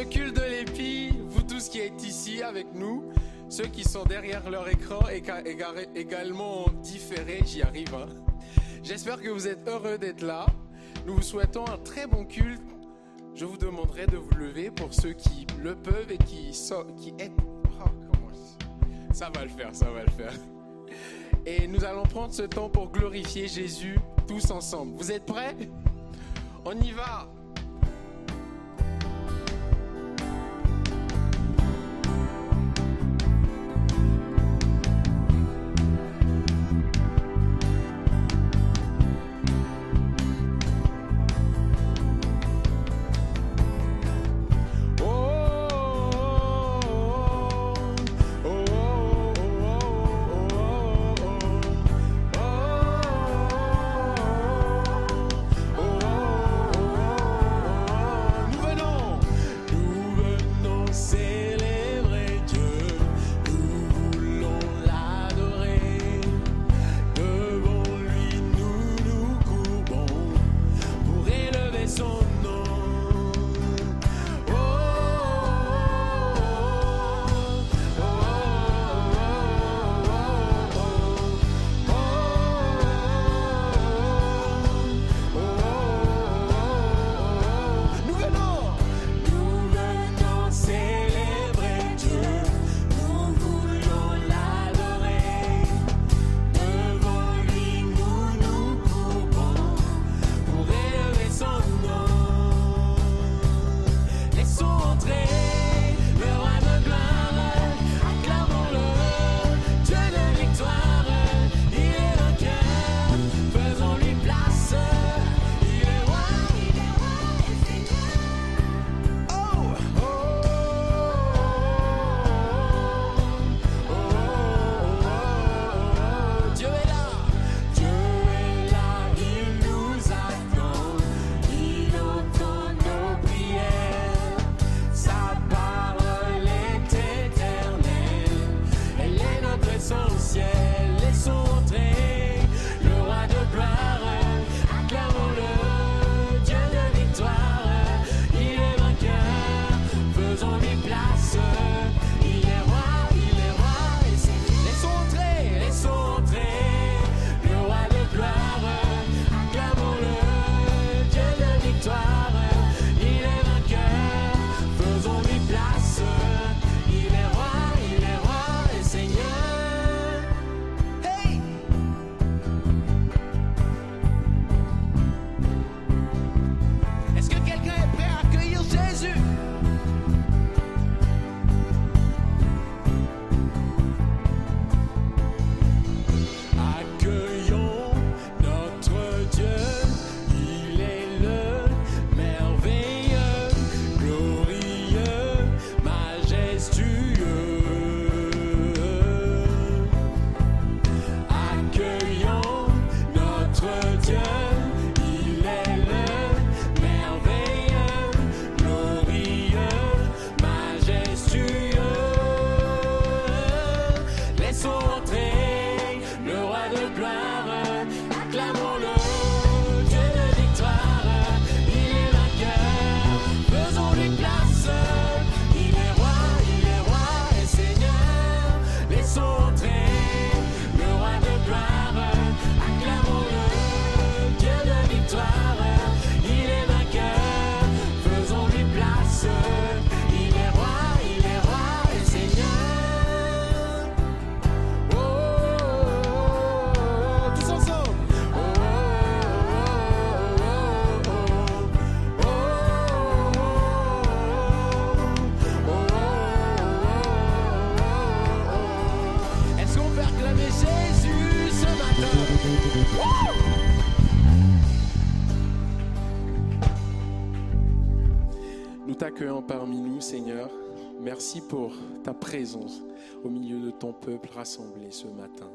ce culte de l'épi, vous tous qui êtes ici avec nous, ceux qui sont derrière leur écran et également différés, j'y arrive. Hein. J'espère que vous êtes heureux d'être là. Nous vous souhaitons un très bon culte. Je vous demanderai de vous lever pour ceux qui le peuvent et qui, sont, qui aident. Oh, ça va le faire, ça va le faire. Et nous allons prendre ce temps pour glorifier Jésus tous ensemble. Vous êtes prêts? On y va Merci pour ta présence au milieu de ton peuple rassemblé ce matin.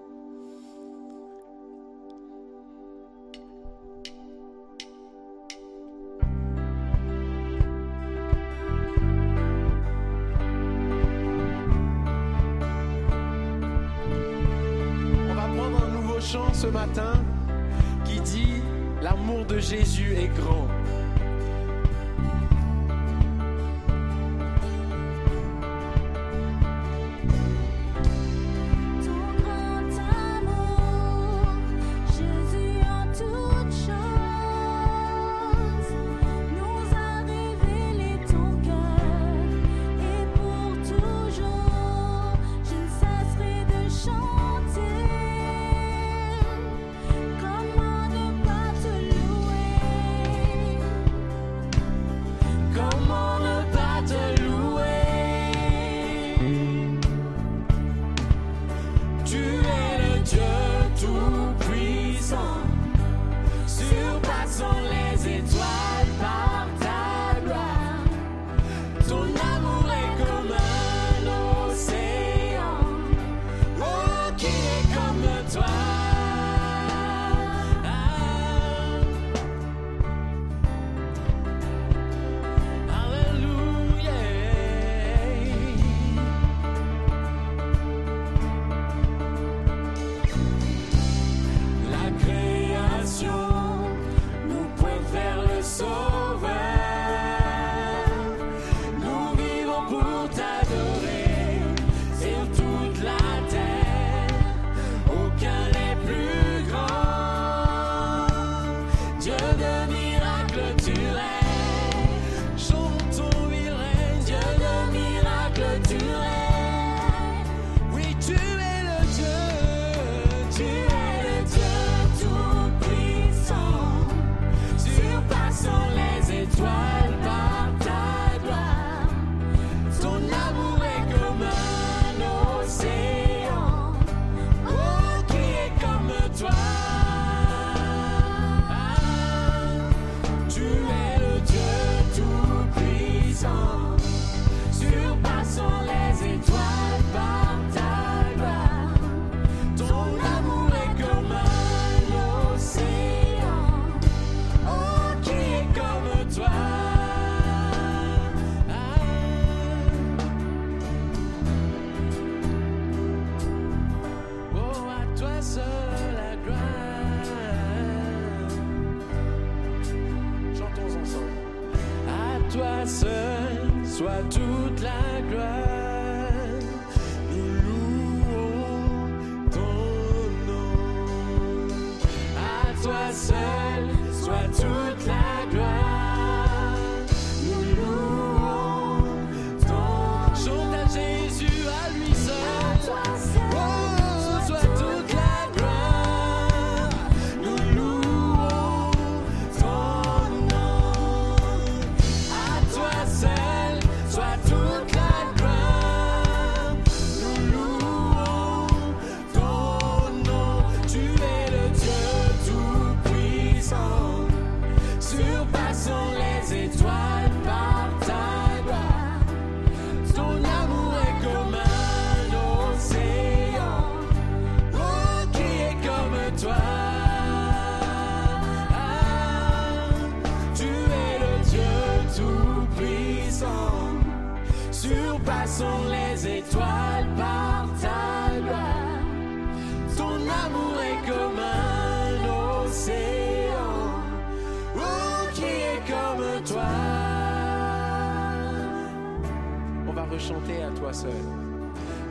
Seul.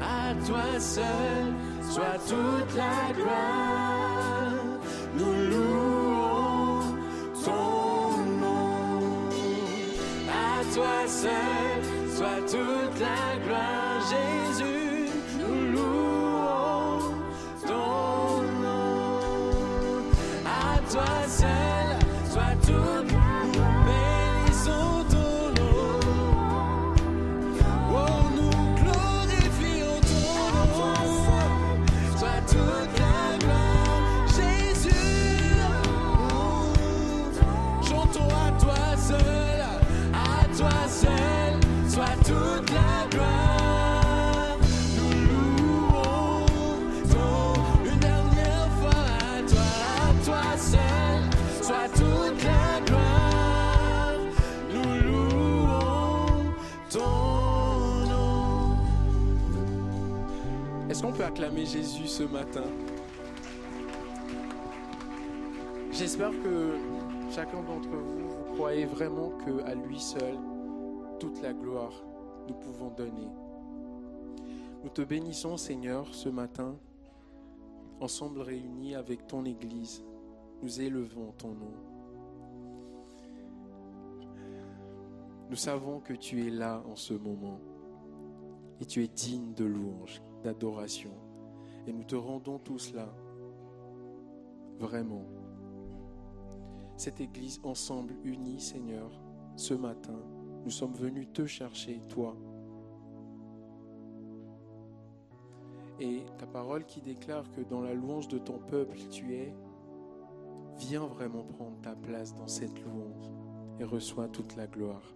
À toi seul soit toute la gloire. Nous louons ton nom. À toi seul soit toute la gloire, Jésus. Nous louons ton nom. À toi seul acclamer Jésus ce matin? J'espère que chacun d'entre vous, vous croyez vraiment que à lui seul, toute la gloire nous pouvons donner. Nous te bénissons, Seigneur, ce matin, ensemble réunis avec ton Église. Nous élevons ton nom. Nous savons que tu es là en ce moment et tu es digne de louange, d'adoration. Et nous te rendons tout cela, vraiment. Cette Église ensemble unie, Seigneur, ce matin, nous sommes venus te chercher, toi. Et ta parole qui déclare que dans la louange de ton peuple, tu es, viens vraiment prendre ta place dans cette louange et reçois toute la gloire.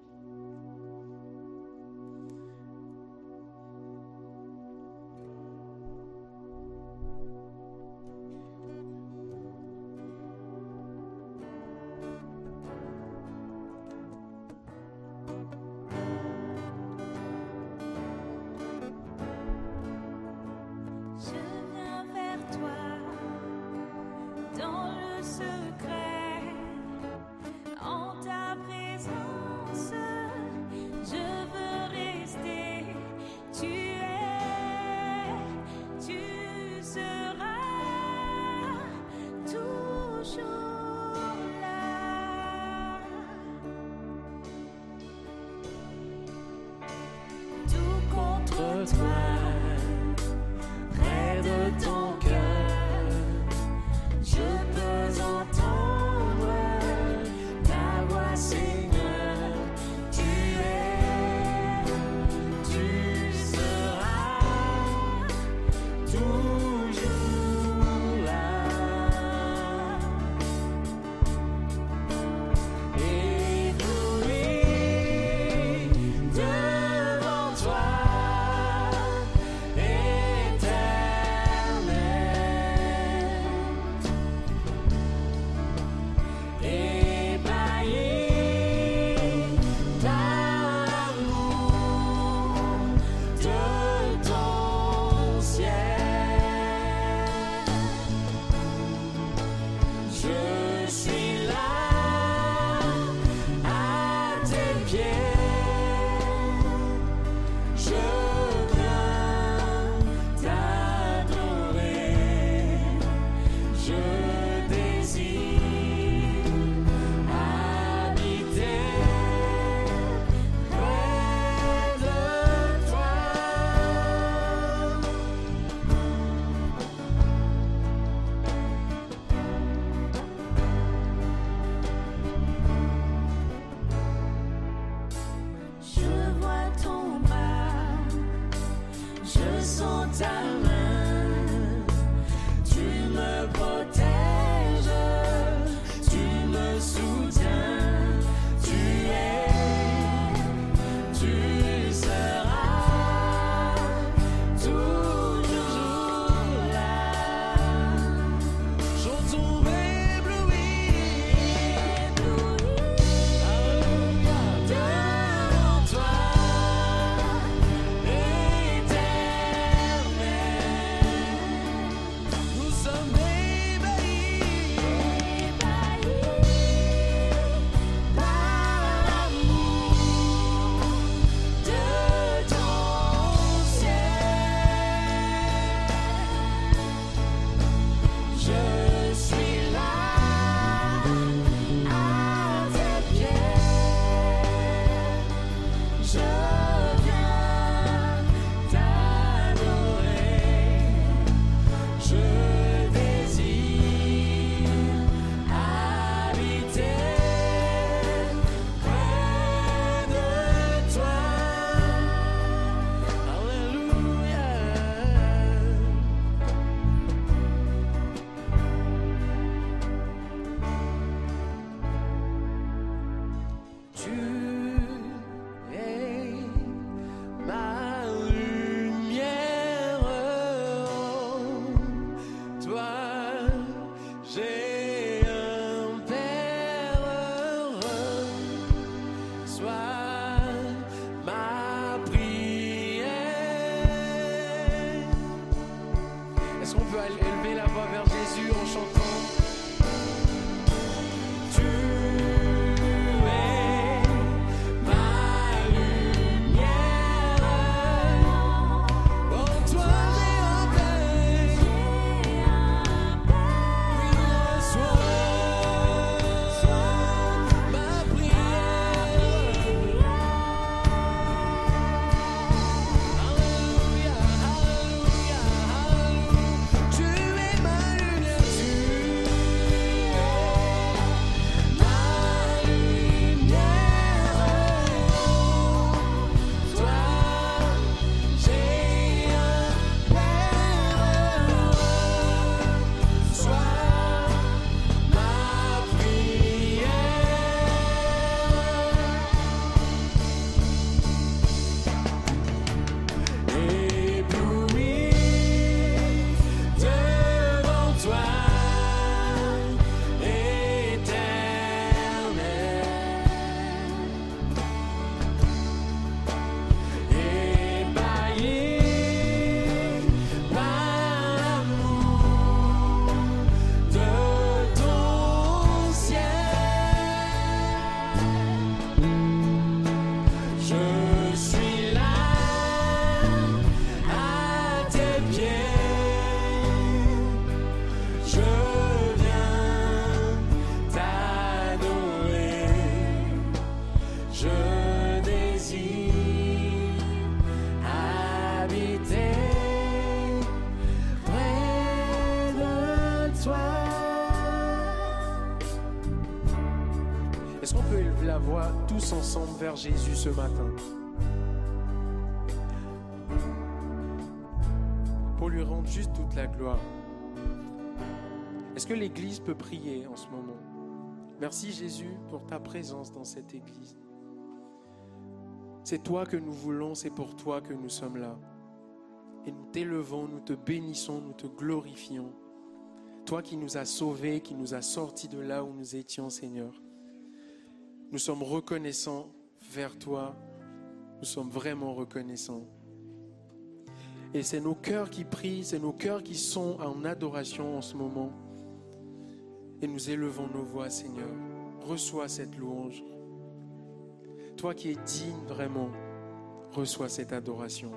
Est-ce qu'on peut élever la voix tous ensemble vers Jésus ce matin? Pour lui rendre juste toute la gloire. Est-ce que l'Église peut prier en ce moment? Merci Jésus pour ta présence dans cette Église. C'est toi que nous voulons, c'est pour toi que nous sommes là. Et nous t'élevons, nous te bénissons, nous te glorifions. Toi qui nous as sauvés, qui nous as sortis de là où nous étions, Seigneur. Nous sommes reconnaissants vers toi. Nous sommes vraiment reconnaissants. Et c'est nos cœurs qui prient, c'est nos cœurs qui sont en adoration en ce moment. Et nous élevons nos voix, Seigneur. Reçois cette louange. Toi qui es digne vraiment, reçois cette adoration.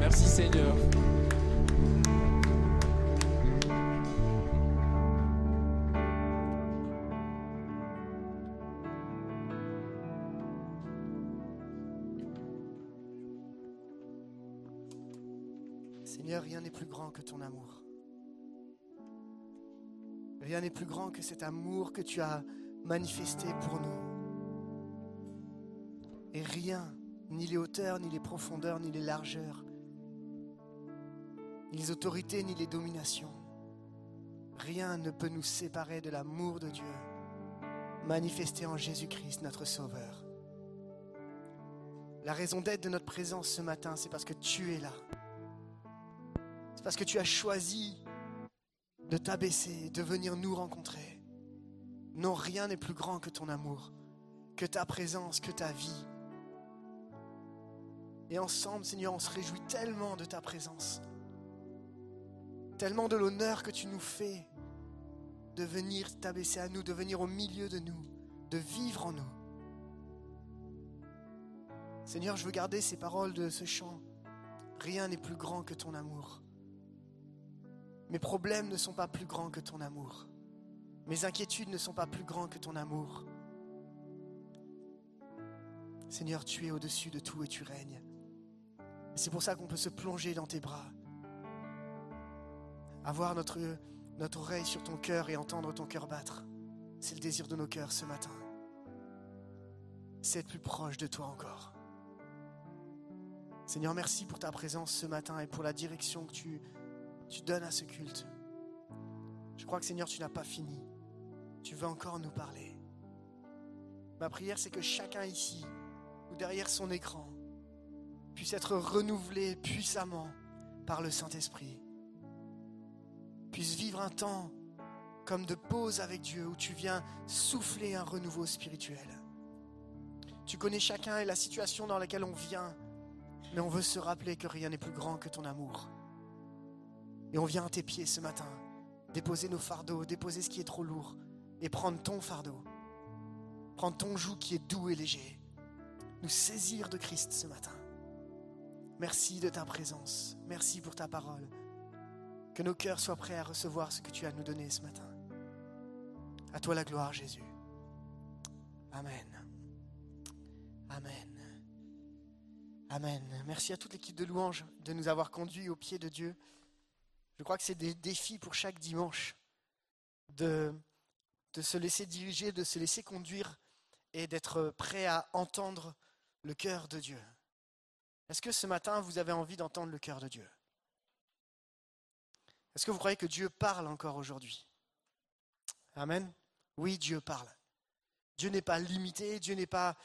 Merci Seigneur. Seigneur, rien n'est plus grand que ton amour. Rien n'est plus grand que cet amour que tu as manifesté pour nous. Et rien, ni les hauteurs, ni les profondeurs, ni les largeurs, ni les autorités, ni les dominations, rien ne peut nous séparer de l'amour de Dieu manifesté en Jésus-Christ, notre Sauveur. La raison d'être de notre présence ce matin, c'est parce que tu es là. C'est parce que tu as choisi de t'abaisser, de venir nous rencontrer. Non, rien n'est plus grand que ton amour, que ta présence, que ta vie. Et ensemble, Seigneur, on se réjouit tellement de ta présence, tellement de l'honneur que tu nous fais de venir t'abaisser à nous, de venir au milieu de nous, de vivre en nous. Seigneur, je veux garder ces paroles de ce chant. Rien n'est plus grand que ton amour. Mes problèmes ne sont pas plus grands que ton amour. Mes inquiétudes ne sont pas plus grands que ton amour. Seigneur, tu es au-dessus de tout et tu règnes. C'est pour ça qu'on peut se plonger dans tes bras, avoir notre, notre oreille sur ton cœur et entendre ton cœur battre. C'est le désir de nos cœurs ce matin. C'est être plus proche de toi encore. Seigneur, merci pour ta présence ce matin et pour la direction que tu donnes à ce culte. Je crois que Seigneur, tu n'as pas fini. Tu veux encore nous parler. Ma prière, c'est que chacun ici ou derrière son écran puisse être renouvelé puissamment par le Saint-Esprit. Puisse vivre un temps comme de pause avec Dieu où tu viens souffler un renouveau spirituel. Tu connais chacun et la situation dans laquelle on vient, mais on veut se rappeler que rien n'est plus grand que ton amour. Et on vient à tes pieds ce matin, déposer nos fardeaux, déposer ce qui est trop lourd et prendre ton fardeau. Prendre ton joug qui est doux et léger. Nous saisir de Christ ce matin. Merci de ta présence. Merci pour ta parole. Que nos cœurs soient prêts à recevoir ce que tu as nous donner ce matin. À toi la gloire, Jésus. Amen. Amen. Amen. Merci à toute l'équipe de louanges de nous avoir conduits au pied de Dieu. Je crois que c'est des défis pour chaque dimanche de, de se laisser diriger, de se laisser conduire et d'être prêt à entendre le cœur de Dieu. Est-ce que ce matin, vous avez envie d'entendre le cœur de Dieu? Est-ce que vous croyez que Dieu parle encore aujourd'hui? Amen. Oui, Dieu parle. Dieu n'est pas limité, Dieu n'est pas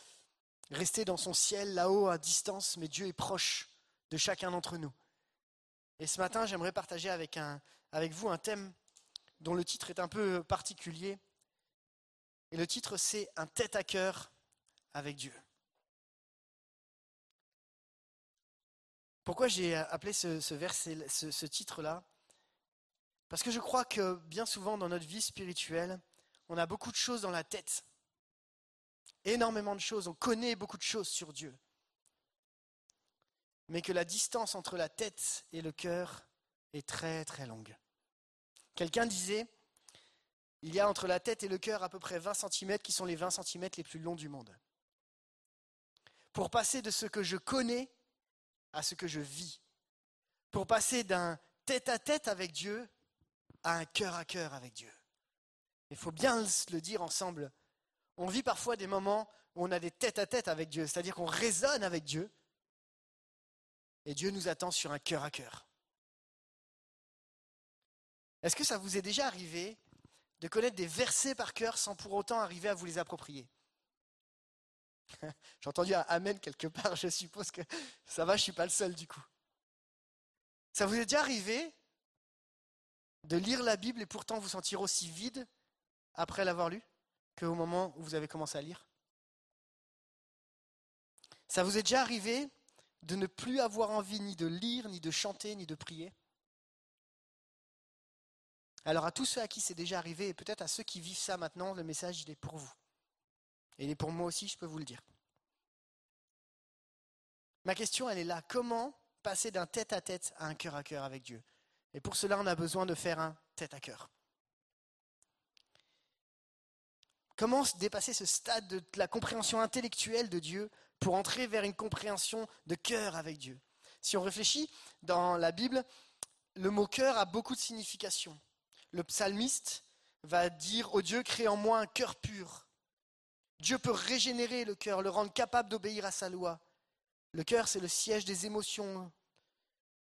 resté dans son ciel là-haut à distance, mais Dieu est proche de chacun d'entre nous. Et ce matin, j'aimerais partager avec, avec vous un thème dont le titre est un peu particulier. Et le titre, c'est Un tête à cœur avec Dieu. Pourquoi j'ai appelé ce, verset, ce, ce titre-là? Parce que je crois que bien souvent dans notre vie spirituelle, on a beaucoup de choses dans la tête. Énormément de choses. On connaît beaucoup de choses sur Dieu. Mais que la distance entre la tête et le cœur est très très longue. Quelqu'un disait, il y a entre la tête et le cœur à peu près 20 cm qui sont les 20 cm les plus longs du monde. Pour passer de ce que je connais à ce que je vis. Pour passer d'un tête-à-tête avec Dieu à un cœur à cœur avec Dieu. Il faut bien le dire ensemble. On vit parfois des moments où on a des tête-à-tête avec Dieu, c'est-à-dire qu'on raisonne avec Dieu. Et Dieu nous attend sur un cœur à cœur. Est-ce que ça vous est déjà arrivé de connaître des versets par cœur sans pour autant arriver à vous les approprier? J'ai entendu un Amen quelque part, je suppose que ça va, je ne suis pas le seul du coup. Ça vous est déjà arrivé de lire la Bible et pourtant vous sentir aussi vide après l'avoir lu qu'au moment où vous avez commencé à lire? Ça vous est déjà arrivé de ne plus avoir envie ni de lire, ni de chanter, ni de prier? Alors à tous ceux à qui c'est déjà arrivé, et peut-être à ceux qui vivent ça maintenant, le message il est pour vous. Et est pour moi aussi, je peux vous le dire. Ma question, elle est là. Comment passer d'un tête-à-tête à un cœur à cœur avec Dieu? Et pour cela, on a besoin de faire un tête à cœur. Comment se dépasser ce stade de la compréhension intellectuelle de Dieu pour entrer vers une compréhension de cœur avec Dieu? Si on réfléchit, dans la Bible, le mot cœur a beaucoup de significations. Le psalmiste va dire au Dieu, crée en moi un cœur pur. Dieu peut régénérer le cœur, le rendre capable d'obéir à sa loi. Le cœur, c'est le siège des émotions,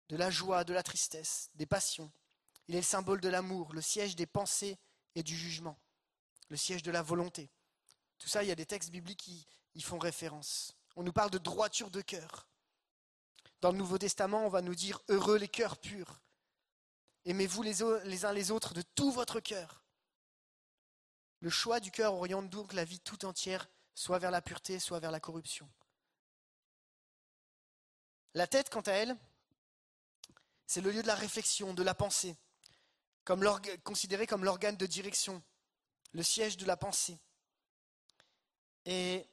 de la joie, de la tristesse, des passions. Il est le symbole de l'amour, le siège des pensées et du jugement, le siège de la volonté. Tout ça, il y a des textes bibliques qui y font référence. On nous parle de droiture de cœur. Dans le Nouveau Testament, on va nous dire heureux les cœurs purs. Aimez-vous les, uns les autres de tout votre cœur. Le choix du cœur oriente donc la vie tout entière, soit vers la pureté, soit vers la corruption. La tête, quant à elle, c'est le lieu de la réflexion, de la pensée, comme considéré comme l'organe de direction, le siège de la pensée. Et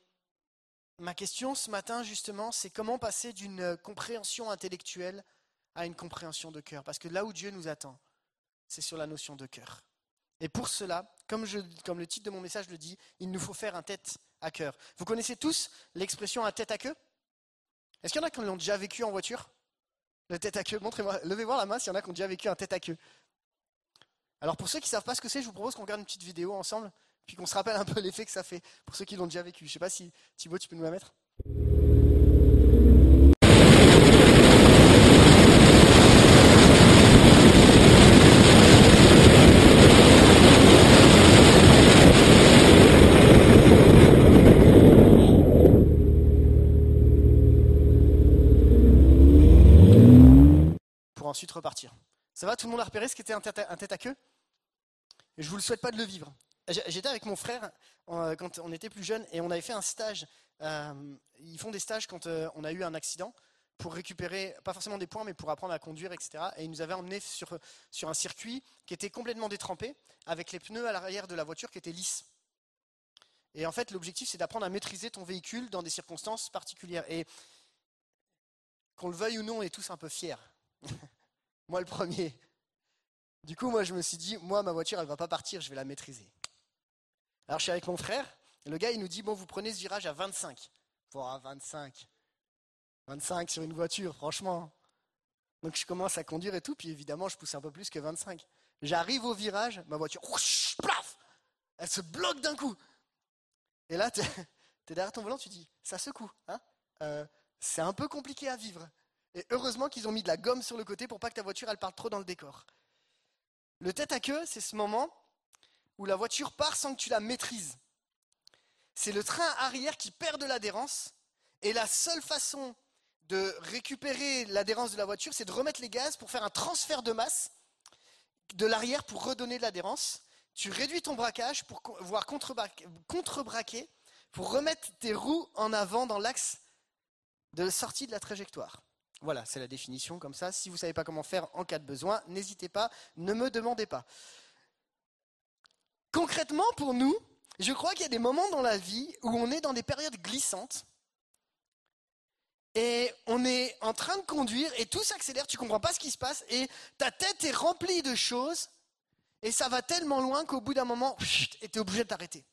ma question ce matin, justement, c'est comment passer d'une compréhension intellectuelle à une compréhension de cœur? Parce que là où Dieu nous attend, c'est sur la notion de cœur. Et pour cela, comme, le titre de mon message le dit, il nous faut faire un tête à cœur. Vous connaissez tous l'expression un tête à queue? Est-ce qu'il y en a qui l'ont déjà vécu en voiture? Le tête à queue, montrez-moi, levez voir la main s'il y en a qui ont déjà vécu un tête à queue. Alors pour ceux qui ne savent pas ce que c'est, je vous propose qu'on regarde une petite vidéo ensemble, puis qu'on se rappelle un peu l'effet que ça fait pour ceux qui l'ont déjà vécu. Je ne sais pas si Thibaut, tu peux nous la mettre pour ensuite repartir. Ça va Tout le monde a repéré ce qu'était un tête à, un tête à queue? Et Je vous le souhaite pas de le vivre. J'étais avec mon frère euh, quand on était plus jeune et on avait fait un stage. euh, ils font des stages quand euh, on a eu un accident pour récupérer, pas forcément des points, mais pour apprendre à conduire, etc. Et ils nous avaient emmenés sur, sur un circuit qui était complètement détrempé, avec les pneus à l'arrière de la voiture qui étaient lisses. Et en fait, l'objectif, c'est d'apprendre à maîtriser ton véhicule dans des circonstances particulières. Et qu'on le veuille ou non, on est tous un peu fiers. moi, le premier. Du coup, moi, je me suis dit, moi, ma voiture, elle va pas partir, je vais la maîtriser. Alors, je suis avec mon frère, et le gars, il nous dit, bon, vous prenez ce virage à 25. Bon, à 25. 25 sur une voiture, franchement. Donc, je commence à conduire et tout, puis évidemment, je pousse un peu plus que 25. J'arrive au virage, ma voiture, whoosh, plaf, elle se bloque d'un coup. Et là, tu es, derrière ton volant, tu dis, ça secoue. Hein Euh, c'est un peu compliqué à vivre. Et heureusement qu'ils ont mis de la gomme sur le côté pour pas que ta voiture elle parte trop dans le décor. Le tête à queue, c'est ce moment où la voiture part sans que tu la maîtrises. C'est le train arrière qui perd de l'adhérence et la seule façon de récupérer l'adhérence de la voiture, c'est de remettre les gaz pour faire un transfert de masse de l'arrière pour redonner de l'adhérence. Tu réduis ton braquage pour contrebra- contrebraquer pour remettre tes roues en avant dans l'axe de sortie de la trajectoire. Voilà, c'est la définition comme ça. Si vous ne savez pas comment faire en cas de besoin, n'hésitez pas, ne me demandez pas. Concrètement, pour nous, je crois qu'il y a des moments dans la vie où on est dans des périodes glissantes et on est en train de conduire et tout s'accélère, tu comprends pas ce qui se passe et ta tête est remplie de choses et ça va tellement loin qu'au bout d'un moment, tu es obligé de t'arrêter.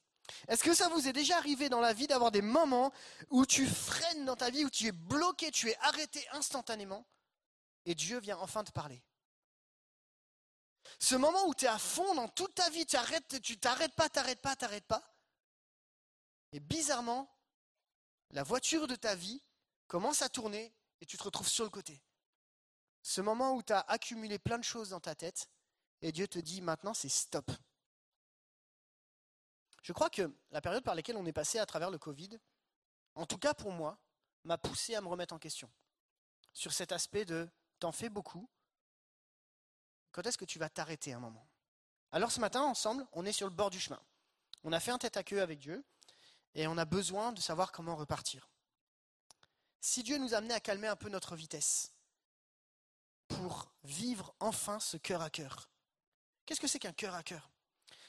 Est-ce que ça vous est déjà arrivé dans la vie d'avoir des moments où tu freines dans ta vie, où tu es bloqué, tu es arrêté instantanément et Dieu vient enfin te parler? Ce moment où tu es à fond dans toute ta vie, tu arrêtes, tu t'arrêtes pas, t'arrêtes pas, t'arrêtes pas. Et bizarrement, la voiture de ta vie commence à tourner et tu te retrouves sur le côté. Ce moment où tu as accumulé plein de choses dans ta tête et Dieu te dit maintenant c'est stop. Je crois que la période par laquelle on est passé à travers le Covid, en tout cas pour moi, m'a poussé à me remettre en question sur cet aspect de t'en fais beaucoup, quand est-ce que tu vas t'arrêter un moment? Alors ce matin, ensemble, on est sur le bord du chemin. On a fait un tête à queue avec Dieu et on a besoin de savoir comment repartir. Si Dieu nous amenait à calmer un peu notre vitesse pour vivre enfin ce cœur à cœur, qu'est-ce que c'est qu'un cœur à cœur?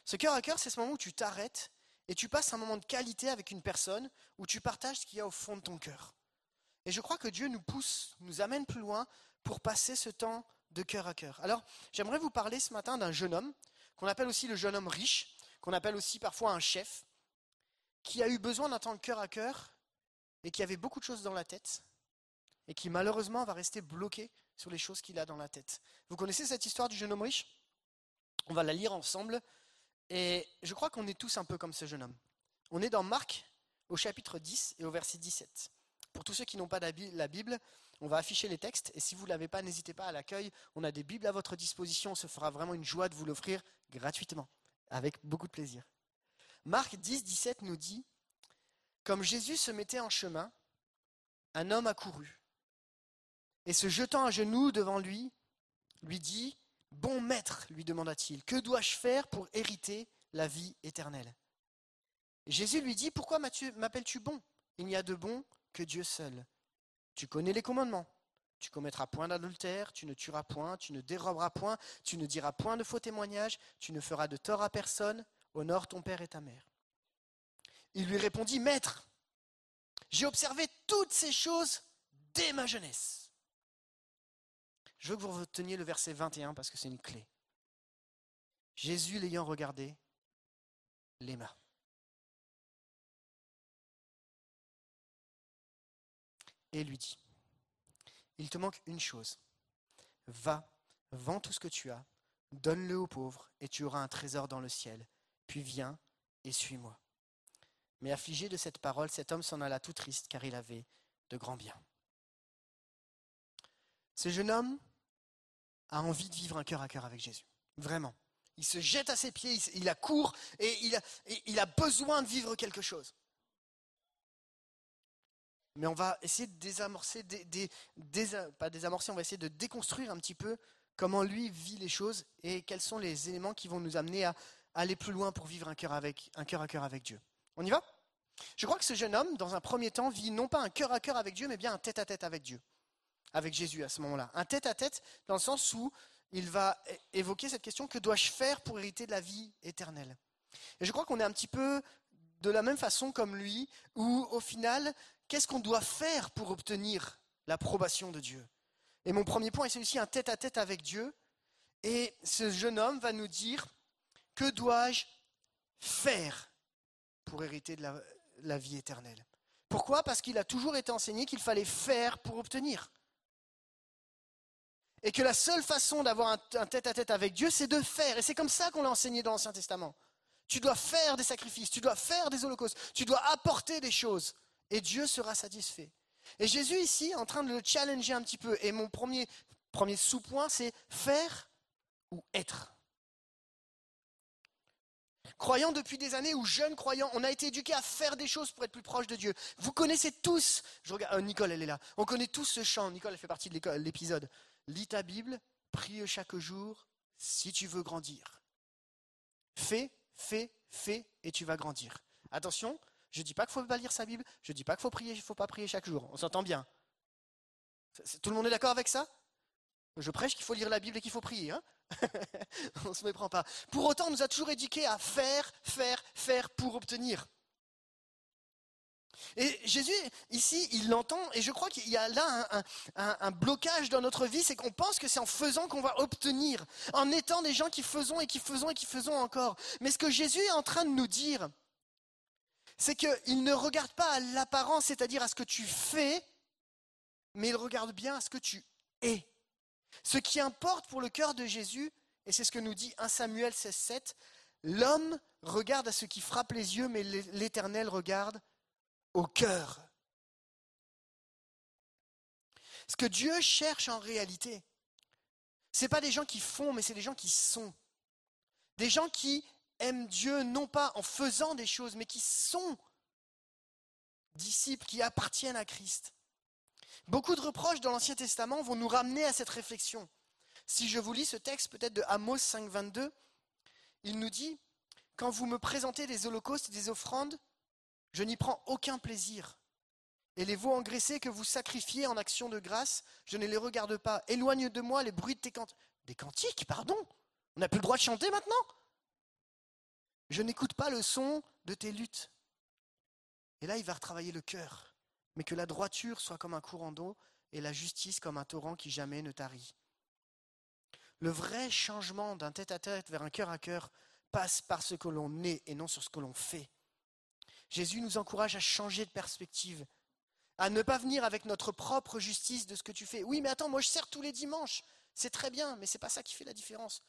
Ce cœur à cœur, c'est ce moment où tu t'arrêtes et tu passes un moment de qualité avec une personne où tu partages ce qu'il y a au fond de ton cœur. Et je crois que Dieu nous pousse, nous amène plus loin pour passer ce temps de cœur à cœur. Alors, j'aimerais vous parler ce matin d'un jeune homme, qu'on appelle aussi le jeune homme riche, qu'on appelle aussi parfois un chef, qui a eu besoin d'un temps de cœur à cœur et qui avait beaucoup de choses dans la tête et qui malheureusement va rester bloqué sur les choses qu'il a dans la tête. Vous connaissez cette histoire du jeune homme riche? On va la lire ensemble et je crois qu'on est tous un peu comme ce jeune homme. On est dans Marc au chapitre 10 et au verset 17. Pour tous ceux qui n'ont pas la Bi- la Bible, on va afficher les textes et si vous ne l'avez pas, n'hésitez pas à l'accueil. On a des Bibles à votre disposition. On se fera vraiment une joie de vous l'offrir gratuitement, avec beaucoup de plaisir. Marc 10, 17 nous dit Comme Jésus se mettait en chemin, un homme accourut et se jetant à genoux devant lui, lui dit Bon maître, lui demanda-t-il, que dois-je faire pour hériter la vie éternelle? Jésus lui dit Pourquoi m'appelles-tu bon? Il n'y a de bon que Dieu seul. Tu connais les commandements. Tu commettras point d'adultère, tu ne tueras point, tu ne déroberas point, tu ne diras point de faux témoignages, tu ne feras de tort à personne, honore ton père et ta mère. Il lui répondit Maître, j'ai observé toutes ces choses dès ma jeunesse. Je veux que vous reteniez le verset 21 parce que c'est une clé. Jésus l'ayant regardé, l'aima. Et lui dit, il te manque une chose. Va, vends tout ce que tu as, donne-le aux pauvres, et tu auras un trésor dans le ciel. Puis viens et suis-moi. Mais affligé de cette parole, cet homme s'en alla tout triste, car il avait de grands biens. Ce jeune homme a envie de vivre un cœur à cœur avec Jésus. Vraiment. Il se jette à ses pieds, il, il accourt et il a, a besoin de vivre quelque chose. Mais on va essayer de désamorcer, dé- dé- désa- pas désamorcer, on va essayer de déconstruire un petit peu comment lui vit les choses et quels sont les éléments qui vont nous amener à aller plus loin pour vivre un cœur, avec, un cœur à cœur avec Dieu. On y va? Je crois que ce jeune homme, dans un premier temps, vit non pas un cœur à cœur avec Dieu, mais bien un tête à tête avec Dieu, avec Jésus à ce moment-là. Un tête à tête dans le sens où il va évoquer cette question que dois-je faire pour hériter de la vie éternelle? Et je crois qu'on est un petit peu de la même façon comme lui, où au final, qu'est-ce qu'on doit faire pour obtenir l'approbation de Dieu? Et mon premier point est celui-ci, un tête à tête avec Dieu. Et ce jeune homme va nous dire, que dois-je faire pour hériter de la vie éternelle? Pourquoi? Parce qu'il a toujours été enseigné qu'il fallait faire pour obtenir. Et que la seule façon d'avoir un, tête-à-tête avec Dieu, c'est de faire. Et c'est comme ça qu'on l'a enseigné dans l'Ancien Testament. Tu dois faire des sacrifices, tu dois faire des holocaustes, tu dois apporter des choses. Et Dieu sera satisfait. Et Jésus ici, en train de le challenger un petit peu. Et mon premier, premier sous-point, c'est faire ou être. Croyant depuis des années ou jeunes croyants, on a été éduqués à faire des choses pour être plus proche de Dieu. Vous connaissez tous, je regarde, euh, Nicole, elle est là. On connaît tous ce chant. Nicole, elle fait partie de l'épisode. Lis ta Bible, prie chaque jour, si tu veux grandir. Fais, fais, fais, et tu vas grandir. Attention, je ne dis pas qu'il ne faut pas lire sa Bible, je ne dis pas qu'il faut prier, il faut pas prier chaque jour. On s'entend bien. Tout le monde est d'accord avec ça? Je prêche qu'il faut lire la Bible et qu'il faut prier. Hein? On ne se méprend pas. Pour autant, on nous a toujours éduqués à faire, faire, faire pour obtenir. Et Jésus, ici, il l'entend, et je crois qu'il y a là un, blocage dans notre vie, c'est qu'on pense que c'est en faisant qu'on va obtenir, en étant des gens qui faisons et qui faisons et qui faisons encore. Mais ce que Jésus est en train de nous dire, c'est qu'il ne regarde pas à l'apparence, c'est-à-dire à ce que tu fais, mais il regarde bien à ce que tu es. Ce qui importe pour le cœur de Jésus, et c'est ce que nous dit 1 Samuel 16,7, l'homme regarde à ce qui frappe les yeux, mais l'Éternel regarde au cœur. Ce que Dieu cherche en réalité, ce n'est pas des gens qui font, mais c'est des gens qui sont. Des gens qui aiment Dieu non pas en faisant des choses, mais qui sont disciples, qui appartiennent à Christ. Beaucoup de reproches dans l'Ancien Testament vont nous ramener à cette réflexion. Si je vous lis ce texte peut-être de Amos 5, 22, il nous dit Quand vous me présentez des holocaustes et des offrandes, je n'y prends aucun plaisir. Et les veaux engraissés que vous sacrifiez en action de grâce, je ne les regarde pas. Éloigne de moi les bruits de tes cantiques. Des cantiques, pardon On n'a plus le droit de chanter maintenant Je n'écoute pas le son de tes luttes. Et là, il va retravailler le cœur. mais que la droiture soit comme un courant d'eau et la justice comme un torrent qui jamais ne tarit. Le vrai changement d'un tête-à-tête vers un cœur à cœur passe par ce que l'on est et non sur ce que l'on fait. Jésus nous encourage à changer de perspective, à ne pas venir avec notre propre justice de ce que tu fais. Oui, mais attends, moi je sers tous les dimanches. C'est très bien, mais c'est pas ça qui fait la différence.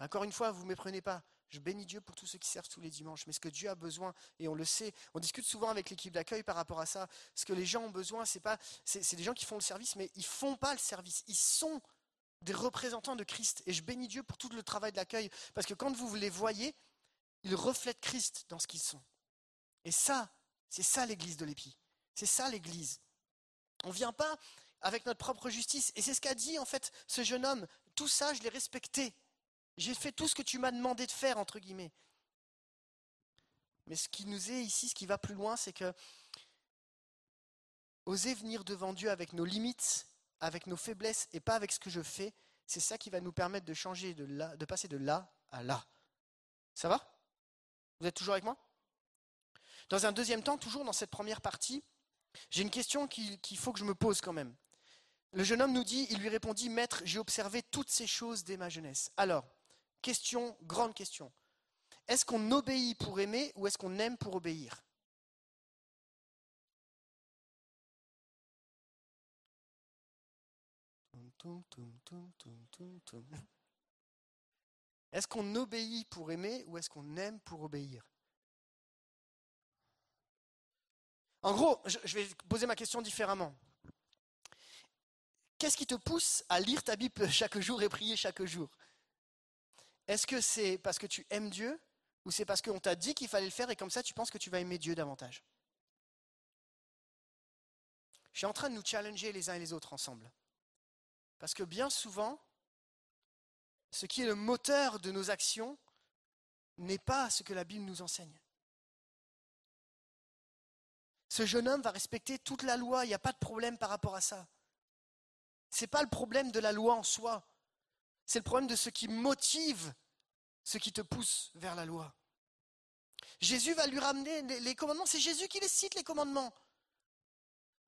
Encore une fois, vous ne méprenez pas. Je bénis Dieu pour tous ceux qui servent tous les dimanches. Mais ce que Dieu a besoin, et on le sait, on discute souvent avec l'équipe d'accueil par rapport à ça. Ce que les gens ont besoin, c'est pas, c'est, des gens qui font le service, mais ils font pas le service. Ils sont des représentants de Christ. Et je bénis Dieu pour tout le travail de l'accueil, parce que quand vous les voyez, ils reflètent Christ dans ce qu'ils sont. Et ça, c'est ça l'Église de l'Épi. C'est ça l'Église. On ne vient pas avec notre propre justice. Et c'est ce qu'a dit en fait ce jeune homme. Tout ça, je l'ai respecté. J'ai fait tout ce que tu m'as demandé de faire, entre guillemets. Mais ce qui nous est ici, ce qui va plus loin, c'est que oser venir devant Dieu avec nos limites, avec nos faiblesses et pas avec ce que je fais, c'est ça qui va nous permettre de changer, de, là, de passer de là à là. Ça va? Vous êtes toujours avec moi? Dans un deuxième temps, toujours dans cette première partie, j'ai une question qu'il faut que je me pose quand même. Le jeune homme nous dit, il lui répondit, Maître, j'ai observé toutes ces choses dès ma jeunesse. Alors, question, grande question. Est-ce qu'on obéit pour aimer ou est-ce qu'on aime pour obéir? Est-ce qu'on obéit pour aimer ou est-ce qu'on aime pour obéir? En gros, je vais poser ma question différemment. Qu'est-ce qui te pousse à lire ta Bible chaque jour et prier chaque jour? Est-ce que c'est parce que tu aimes Dieu ou c'est parce qu'on t'a dit qu'il fallait le faire et comme ça tu penses que tu vas aimer Dieu davantage? Je suis en train de nous challenger les uns et les autres ensemble. Parce que bien souvent, ce qui est le moteur de nos actions n'est pas ce que la Bible nous enseigne. Ce jeune homme va respecter toute la loi, il n'y a pas de problème par rapport à ça. Ce n'est pas le problème de la loi en soi, c'est le problème de ce qui motive ce qui te pousse vers la loi. Jésus va lui ramener les- commandements, c'est Jésus qui les cite, les commandements.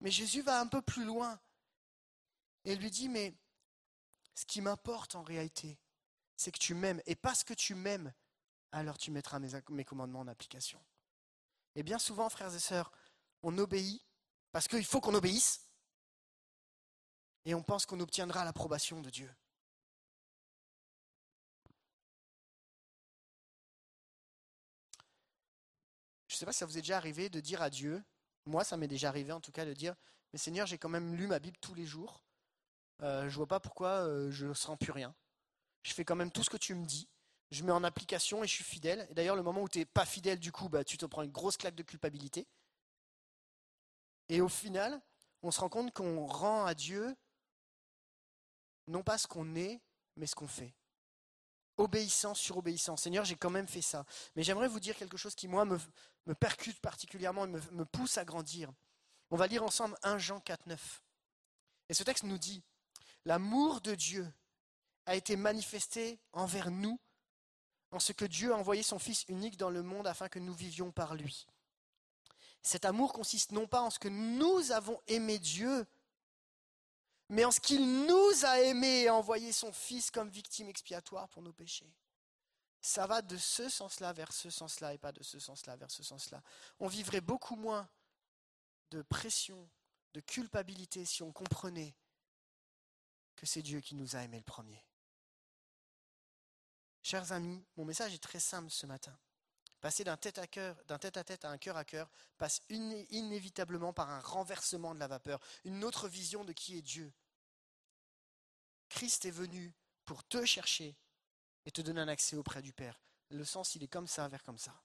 Mais Jésus va un peu plus loin et lui dit, mais ce qui m'importe en réalité, c'est que tu m'aimes. Et parce que tu m'aimes, alors tu mettras mes, commandements en application. Et bien souvent, frères et sœurs, on obéit parce qu'il faut qu'on obéisse. Et on pense qu'on obtiendra l'approbation de Dieu. Je ne sais pas si ça vous est déjà arrivé de dire à Dieu, moi ça m'est déjà arrivé en tout cas de dire, mais Seigneur, j'ai quand même lu ma Bible tous les jours, euh, je vois pas pourquoi euh, je ne sens plus rien. Je fais quand même tout ce que tu me dis, je mets en application et je suis fidèle. Et d'ailleurs, le moment où tu n'es pas fidèle, du coup, bah, tu te prends une grosse claque de culpabilité. Et au final, on se rend compte qu'on rend à Dieu non pas ce qu'on est, mais ce qu'on fait. Obéissance sur obéissance. Seigneur, j'ai quand même fait ça. Mais j'aimerais vous dire quelque chose qui, moi, me, percute particulièrement et me, me pousse à grandir. On va lire ensemble 1 Jean 4, 9. Et ce texte nous dit, l'amour de Dieu a été manifesté envers nous en ce que Dieu a envoyé son Fils unique dans le monde afin que nous vivions par lui. Cet amour consiste non pas en ce que nous avons aimé Dieu, mais en ce qu'il nous a aimés et a envoyé son Fils comme victime expiatoire pour nos péchés. Ça va de ce sens-là vers ce sens-là et pas de ce sens-là vers ce sens-là. On vivrait beaucoup moins de pression, de culpabilité si on comprenait que c'est Dieu qui nous a aimés le premier. Chers amis, mon message est très simple ce matin. Passer d'un tête à cœur, d'un tête à tête à un cœur à cœur passe iné- inévitablement par un renversement de la vapeur, une autre vision de qui est Dieu. Christ est venu pour te chercher et te donner un accès auprès du Père. Le sens, il est comme ça vers comme ça,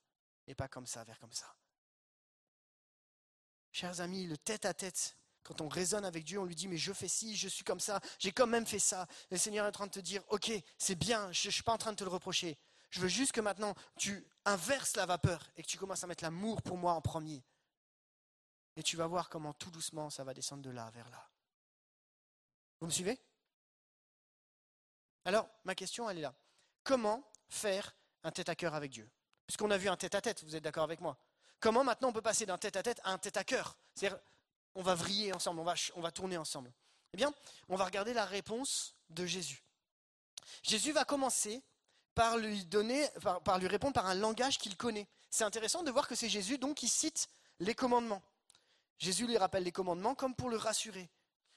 et pas comme ça vers comme ça. Chers amis, le tête à tête, quand on raisonne avec Dieu, on lui dit, mais je fais ci, je suis comme ça, j'ai quand même fait ça. Le Seigneur est en train de te dire, ok, c'est bien, je ne suis pas en train de te le reprocher. Je veux juste que maintenant, tu inverses la vapeur et que tu commences à mettre l'amour pour moi en premier. Et tu vas voir comment tout doucement, ça va descendre de là vers là. Vous me suivez? Alors, ma question, elle est là. Comment faire un tête à cœur avec Dieu? Puisqu'on a vu un tête à tête, vous êtes d'accord avec moi Comment maintenant on peut passer d'un tête-à-tête à un tête-à-cœur? C'est-à-dire, on va vriller ensemble, on va, on va tourner ensemble. Eh bien, on va regarder la réponse de Jésus. Jésus va commencer par lui donner, par, par lui répondre par un langage qu'il connaît. C'est intéressant de voir que c'est Jésus donc qui cite les commandements. Jésus lui rappelle les commandements comme pour le rassurer.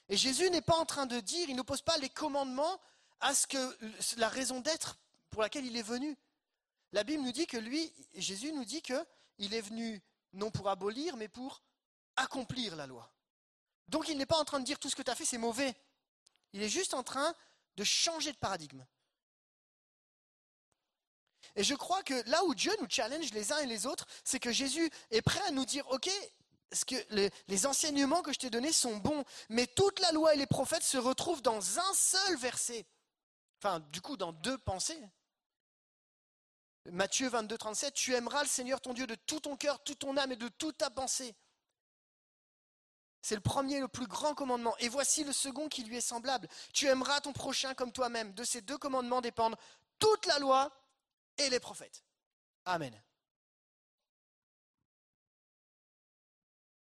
Et Jésus n'est pas en train de dire, il n'oppose pas les commandements à ce que la raison d'être pour laquelle il est venu. La Bible nous dit que lui, Jésus nous dit que il est venu non pour abolir, mais pour accomplir la loi. Donc il n'est pas en train de dire tout ce que tu as fait, c'est mauvais. Il est juste en train de changer de paradigme. Et je crois que là où Dieu nous challenge les uns et les autres, c'est que Jésus est prêt à nous dire, OK, les enseignements que je t'ai donnés sont bons, mais toute la loi et les prophètes se retrouvent dans un seul verset. Enfin, du coup, dans deux pensées. Matthieu 22, 37, tu aimeras le Seigneur ton Dieu de tout ton cœur, toute ton âme et de toute ta pensée. C'est le premier, le plus grand commandement. Et voici le second qui lui est semblable. Tu aimeras ton prochain comme toi-même. De ces deux commandements dépendent toute la loi et les prophètes. Amen.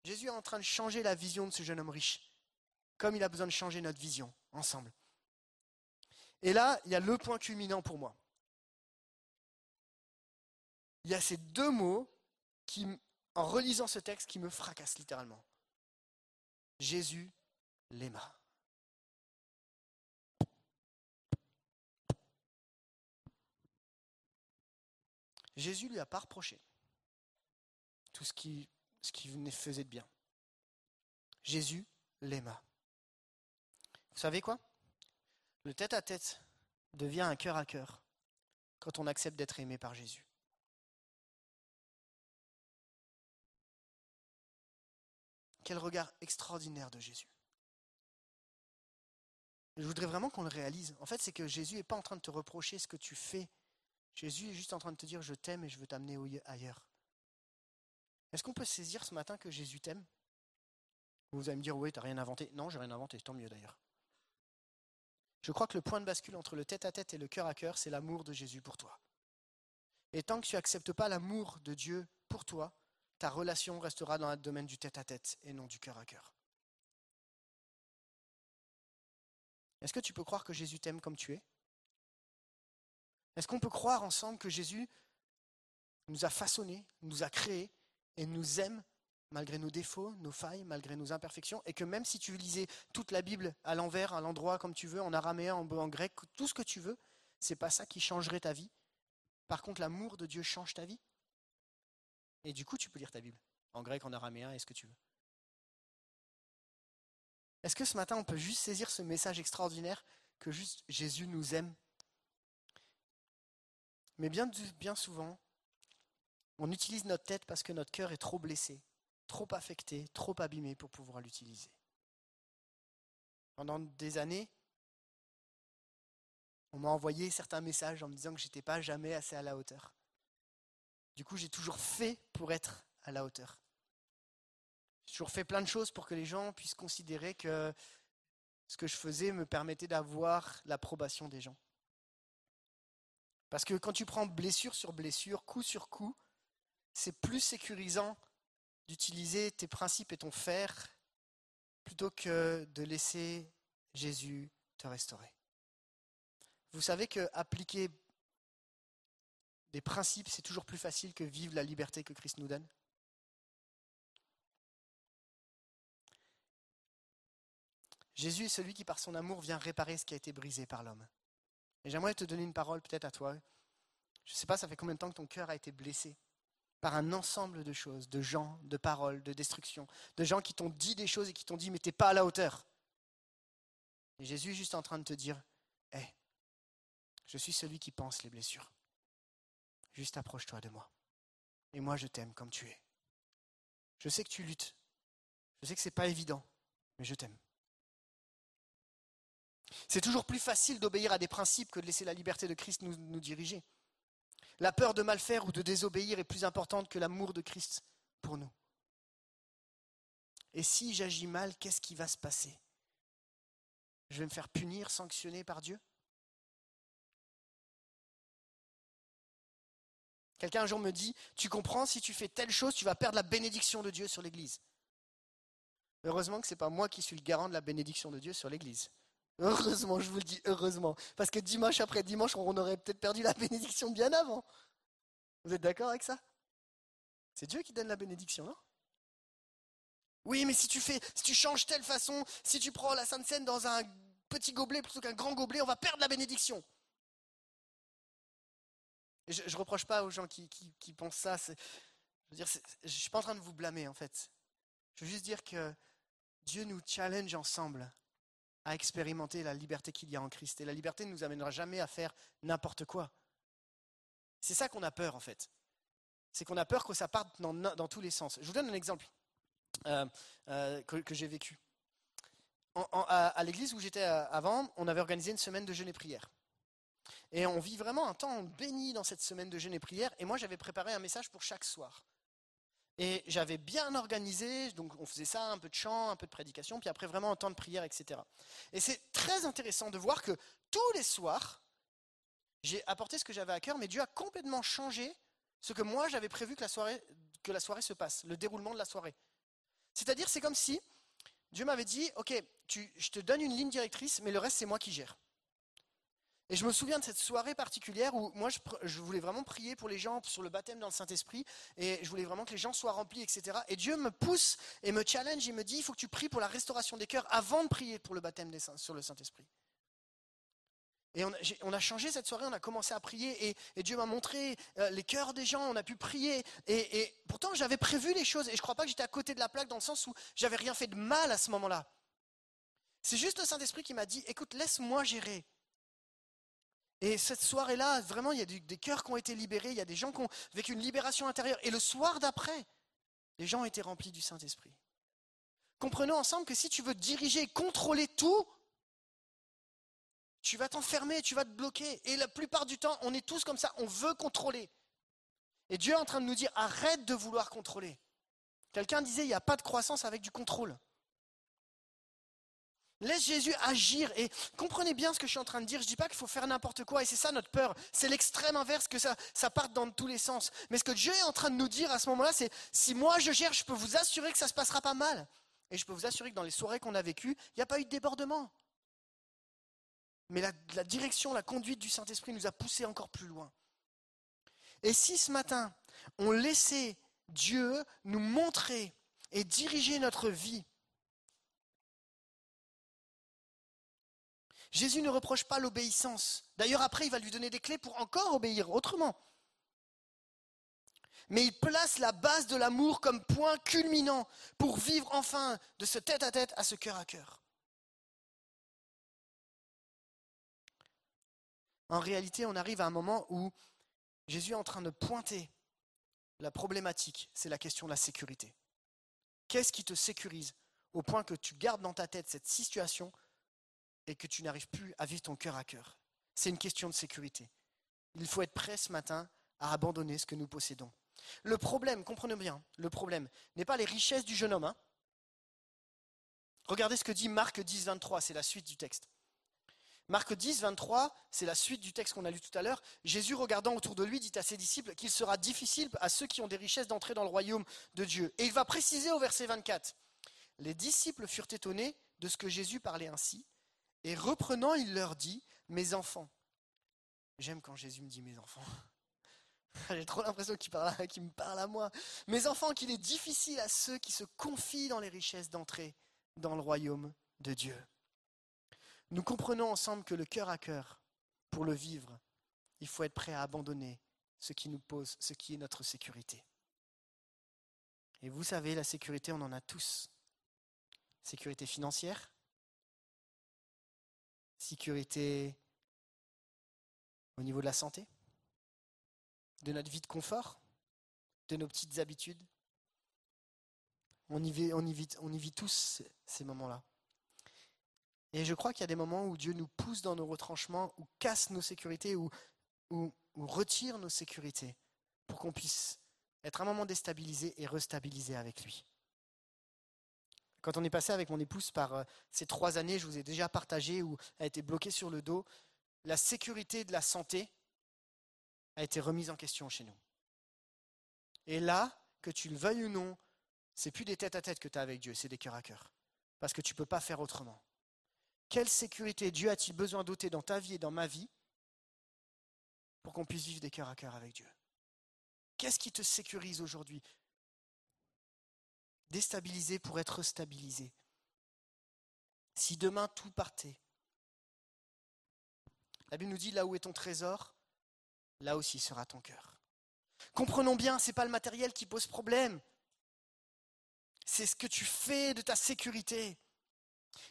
Jésus est en train de changer la vision de ce jeune homme riche, comme il a besoin de changer notre vision ensemble. Et là, il y a le point culminant pour moi. Il y a ces deux mots qui, en relisant ce texte, qui me fracassent littéralement. Jésus l'aima. Jésus lui a pas reproché tout ce qui, faisait de bien. Jésus l'aima. Vous savez quoi? Le tête-à-tête devient un cœur à cœur quand on accepte d'être aimé par Jésus. Quel regard extraordinaire de Jésus. Je voudrais vraiment qu'on le réalise. En fait, c'est que Jésus n'est pas en train de te reprocher ce que tu fais. Jésus est juste en train de te dire je t'aime et je veux t'amener ailleurs. Est-ce qu'on peut saisir ce matin que Jésus t'aime? Vous allez me dire oui, t'as rien inventé. Non, j'ai rien inventé, tant mieux d'ailleurs. Je crois que le point de bascule entre le tête-à-tête et le cœur à cœur, c'est l'amour de Jésus pour toi. Et tant que tu n'acceptes pas l'amour de Dieu pour toi, ta relation restera dans le domaine du tête-à-tête et non du cœur à cœur. Est-ce que tu peux croire que Jésus t'aime comme tu es? Est-ce qu'on peut croire ensemble que Jésus nous a façonnés, nous a créés et nous aime malgré nos défauts, nos failles, malgré nos imperfections, et que même si tu lisais toute la Bible à l'envers, à l'endroit, comme tu veux, en araméen, en, en grec, tout ce que tu veux, c'est pas ça qui changerait ta vie? Par contre, l'amour de Dieu change ta vie? Et du coup, tu peux lire ta Bible, en grec, en araméen, et ce que tu veux? Est-ce que ce matin, on peut juste saisir ce message extraordinaire que juste Jésus nous aime? Mais bien, souvent, on utilise notre tête parce que notre cœur est trop blessé, trop affecté, trop abîmé pour pouvoir l'utiliser. Pendant des années, on m'a envoyé certains messages en me disant que j'étais pas jamais assez à la hauteur. Du coup, j'ai toujours fait pour être à la hauteur. J'ai toujours fait plein de choses pour que les gens puissent considérer que ce que je faisais me permettait d'avoir l'approbation des gens. Parce que quand tu prends blessure sur blessure, coup sur coup, c'est plus sécurisant d'utiliser tes principes et ton faire plutôt que de laisser Jésus te restaurer. Vous savez que appliquer des principes, c'est toujours plus facile que vivre la liberté que Christ nous donne. Jésus est celui qui, par son amour, vient réparer ce qui a été brisé par l'homme. Et j'aimerais te donner une parole peut-être à toi. Je ne sais pas, ça fait combien de temps que ton cœur a été blessé par un ensemble de choses, de gens, de paroles, de destruction, de gens qui t'ont dit des choses et qui t'ont dit mais t'es pas à la hauteur. Et Jésus est juste en train de te dire, hé, je suis celui qui pense les blessures. Juste approche-toi de moi. Et moi je t'aime comme tu es. Je sais que tu luttes. Je sais que c'est pas évident, mais je t'aime. C'est toujours plus facile d'obéir à des principes que de laisser la liberté de Christ nous, nous diriger. La peur de mal faire ou de désobéir est plus importante que l'amour de Christ pour nous. Et si j'agis mal, qu'est-ce qui va se passer? Je vais me faire punir, sanctionner par Dieu? Quelqu'un un jour me dit, tu comprends, si tu fais telle chose, tu vas perdre la bénédiction de Dieu sur l'Église. Heureusement que ce n'est pas moi qui suis le garant de la bénédiction de Dieu sur l'Église. Heureusement, je vous le dis, heureusement. Parce que dimanche après dimanche, on aurait peut-être perdu la bénédiction bien avant. Vous êtes d'accord avec ça? C'est Dieu qui donne la bénédiction, non? Oui, mais si tu fais, si tu changes telle façon, si tu prends la Sainte Seine dans un petit gobelet plutôt qu'un grand gobelet, on va perdre la bénédiction. Je ne reproche pas aux gens qui, pensent ça. Je ne suis pas en train de vous blâmer, en fait. Je veux juste dire que Dieu nous challenge ensemble à expérimenter la liberté qu'il y a en Christ. Et la liberté ne nous amènera jamais à faire n'importe quoi. C'est ça qu'on a peur, en fait. C'est qu'on a peur que ça parte dans, tous les sens. Je vous donne un exemple euh, euh, que, j'ai vécu. À à l'église où j'étais euh, avant, on avait organisé une semaine de jeûne et prière. Et on vit vraiment un temps béni dans cette semaine de jeûne et prière. Et moi, j'avais préparé un message pour chaque soir. Et j'avais bien organisé, donc on faisait ça, un peu de chant, un peu de prédication, puis après vraiment un temps de prière, etc. Et c'est très intéressant de voir que tous les soirs, j'ai apporté ce que j'avais à cœur, mais Dieu a complètement changé ce que moi j'avais prévu que la soirée, que la soirée se passe, le déroulement de la soirée. C'est-à-dire, c'est comme si Dieu m'avait dit, ok, je te donne une ligne directrice, mais le reste c'est moi qui gère. Et je me souviens de cette soirée particulière où moi je, voulais vraiment prier pour les gens sur le baptême dans le Saint-Esprit et je voulais vraiment que les gens soient remplis, etc. Et Dieu me pousse et me challenge et me dit il faut que tu pries pour la restauration des cœurs avant de prier pour le baptême des sur le Saint-Esprit. Et on a, changé cette soirée, on a commencé à prier et, et Dieu m'a montré euh, les cœurs des gens, on a pu prier. Et, et pourtant j'avais prévu les choses et je ne crois pas que j'étais à côté de la plaque dans le sens où j'avais rien fait de mal à ce moment-là. C'est juste le Saint-Esprit qui m'a dit écoute, laisse-moi gérer. Et cette soirée-là, vraiment, il y a des cœurs qui ont été libérés, il y a des gens qui ont vécu une libération intérieure. Et le soir d'après, les gens ont été remplis du Saint-Esprit. Comprenons ensemble que si tu veux diriger, contrôler tout, tu vas t'enfermer, tu vas te bloquer. Et la plupart du temps, on est tous comme ça, on veut contrôler. Et Dieu est en train de nous dire, arrête de vouloir contrôler. Quelqu'un disait, il n'y a pas de croissance avec du contrôle. Laisse Jésus agir et comprenez bien ce que je suis en train de dire. Je ne dis pas qu'il faut faire n'importe quoi et c'est ça notre peur. C'est l'extrême inverse que ça, parte dans tous les sens. Mais ce que Dieu est en train de nous dire à ce moment-là, c'est si moi je gère, je peux vous assurer que ça se passera pas mal. Et je peux vous assurer que dans les soirées qu'on a vécues, il n'y a pas eu de débordement. Mais la, la direction, la conduite du Saint-Esprit nous a poussés encore plus loin. Et si ce matin, on laissait Dieu nous montrer et diriger notre vie, Jésus ne reproche pas l'obéissance. D'ailleurs, après, il va lui donner des clés pour encore obéir autrement. Mais il place la base de l'amour comme point culminant pour vivre enfin de ce tête-à-tête à ce cœur à cœur. En réalité, on arrive à un moment où Jésus est en train de pointer la problématique, c'est la question de la sécurité. Qu'est-ce qui te sécurise au point que tu gardes dans ta tête cette situation et que tu n'arrives plus à vivre ton cœur à cœur C'est une question de sécurité. Il faut être prêt ce matin à abandonner ce que nous possédons. Le problème, comprenez bien, le problème n'est pas les richesses du jeune homme. hein. Regardez ce que dit Marc 10, 23, c'est la suite du texte. Marc 10, 23, c'est la suite du texte qu'on a lu tout à l'heure. Jésus, regardant autour de lui, dit à ses disciples qu'il sera difficile à ceux qui ont des richesses d'entrer dans le royaume de Dieu. Et il va préciser au verset 24. Les disciples furent étonnés de ce que Jésus parlait ainsi, et reprenant, il leur dit, mes enfants. J'aime quand Jésus me dit mes enfants. J'ai trop l'impression qu'il me parle à moi. Mes enfants, qu'il est difficile à ceux qui se confient dans les richesses d'entrer dans le royaume de Dieu. Nous comprenons ensemble que le cœur à cœur, pour le vivre, il faut être prêt à abandonner ce qui nous pose, ce qui est notre sécurité. Et vous savez, la sécurité, on en a tous. Sécurité financière, sécurité au niveau de la santé, de notre vie de confort, de nos petites habitudes. On y vit, tous ces- moments-là. Et je crois qu'il y a des moments où Dieu nous pousse dans nos retranchements, ou casse nos sécurités, ou- ou retire nos sécurités, pour qu'on puisse être un moment déstabilisé et restabilisé avec lui. Quand on est passé avec mon épouse par euh, ces trois années, je vous ai déjà partagé, où elle a été bloquée sur le dos, la sécurité de la santé a été remise en question chez nous. Et là, que tu le veuilles ou non, c'est plus des têtes à tête que tu as avec Dieu, c'est des cœurs à cœur. Parce que tu ne peux pas faire autrement. Quelle sécurité Dieu a-t-il besoin d'ôter dans ta vie et dans ma vie pour qu'on puisse vivre des cœurs à cœur avec Dieu? Qu'est-ce qui te sécurise aujourd'hui? Déstabilisé pour être stabilisé. Si demain tout partait, la Bible nous dit là où est ton trésor, là aussi sera ton cœur. Comprenons bien, ce n'est pas le matériel qui pose problème. C'est ce que tu fais de ta sécurité.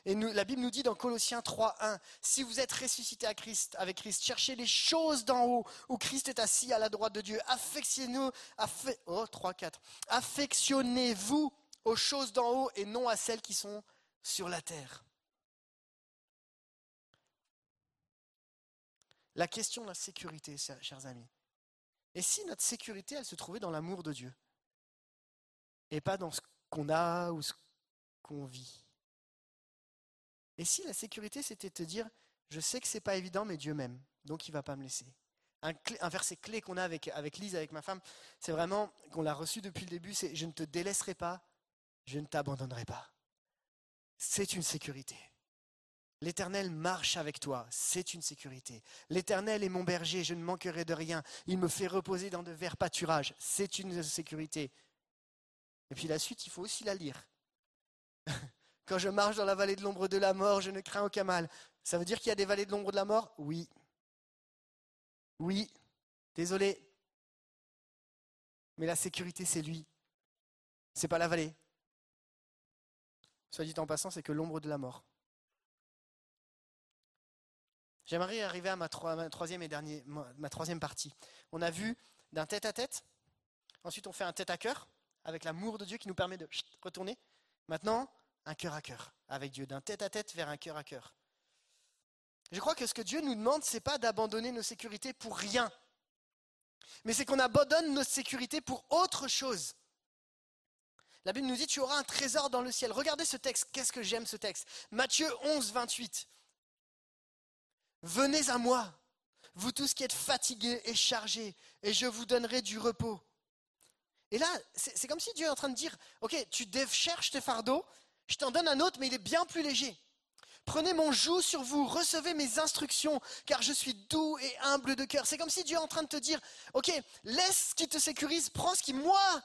Et nous, la Bible nous dit dans Colossiens 3.1, si vous êtes ressuscité avec Christ, cherchez les choses d'en haut, où Christ est assis à la droite de Dieu. Affectionnez-vous, oh, 3, 4. Affectionnez-vous aux choses d'en haut et non à celles qui sont sur la terre. La question de la sécurité, chers amis. Et si notre sécurité, elle se trouvait dans l'amour de Dieu et pas dans ce qu'on a ou ce qu'on vit? Et si la sécurité, c'était de te dire, je sais que c'est pas évident, mais Dieu m'aime, donc il va pas me laisser? Un, un verset clé qu'on a avec, avec Lise, avec ma femme, c'est vraiment, qu'on l'a reçu depuis le début, c'est je ne te délaisserai pas, je ne t'abandonnerai pas. C'est une sécurité. L'Éternel marche avec toi, c'est une sécurité. L'Éternel est mon berger, je ne manquerai de rien. Il me fait reposer dans de verts pâturages, c'est une sécurité. Et puis la suite, il faut aussi la lire. Quand je marche dans la vallée de l'ombre de la mort, je ne crains aucun mal. Ça veut dire qu'il y a des vallées de l'ombre de la mort? Oui. Oui. Désolé. Mais la sécurité, c'est lui. C'est pas la vallée. Soit dit en passant, c'est que l'ombre de la mort. J'aimerais arriver à ma, troisième et ma troisième partie. On a vu d'un tête à tête. Ensuite, on fait un tête à cœur avec l'amour de Dieu qui nous permet de retourner. Maintenant, un cœur à cœur avec Dieu, d'un tête à tête vers un cœur à cœur. Je crois que ce que Dieu nous demande, ce n'est pas d'abandonner nos sécurités pour rien, mais c'est qu'on abandonne nos sécurités pour autre chose. La Bible nous dit, tu auras un trésor dans le ciel. Regardez ce texte, qu'est-ce que j'aime ce texte? Matthieu 11, 28. Venez à moi, vous tous qui êtes fatigués et chargés, et je vous donnerai du repos. Et là, c'est comme si Dieu est en train de dire, ok, tu cherches tes fardeaux, je t'en donne un autre, mais il est bien plus léger. Prenez mon joug sur vous, recevez mes instructions, car je suis doux et humble de cœur. C'est comme si Dieu est en train de te dire, ok, laisse ce qui te sécurise, prends ce qui, moi,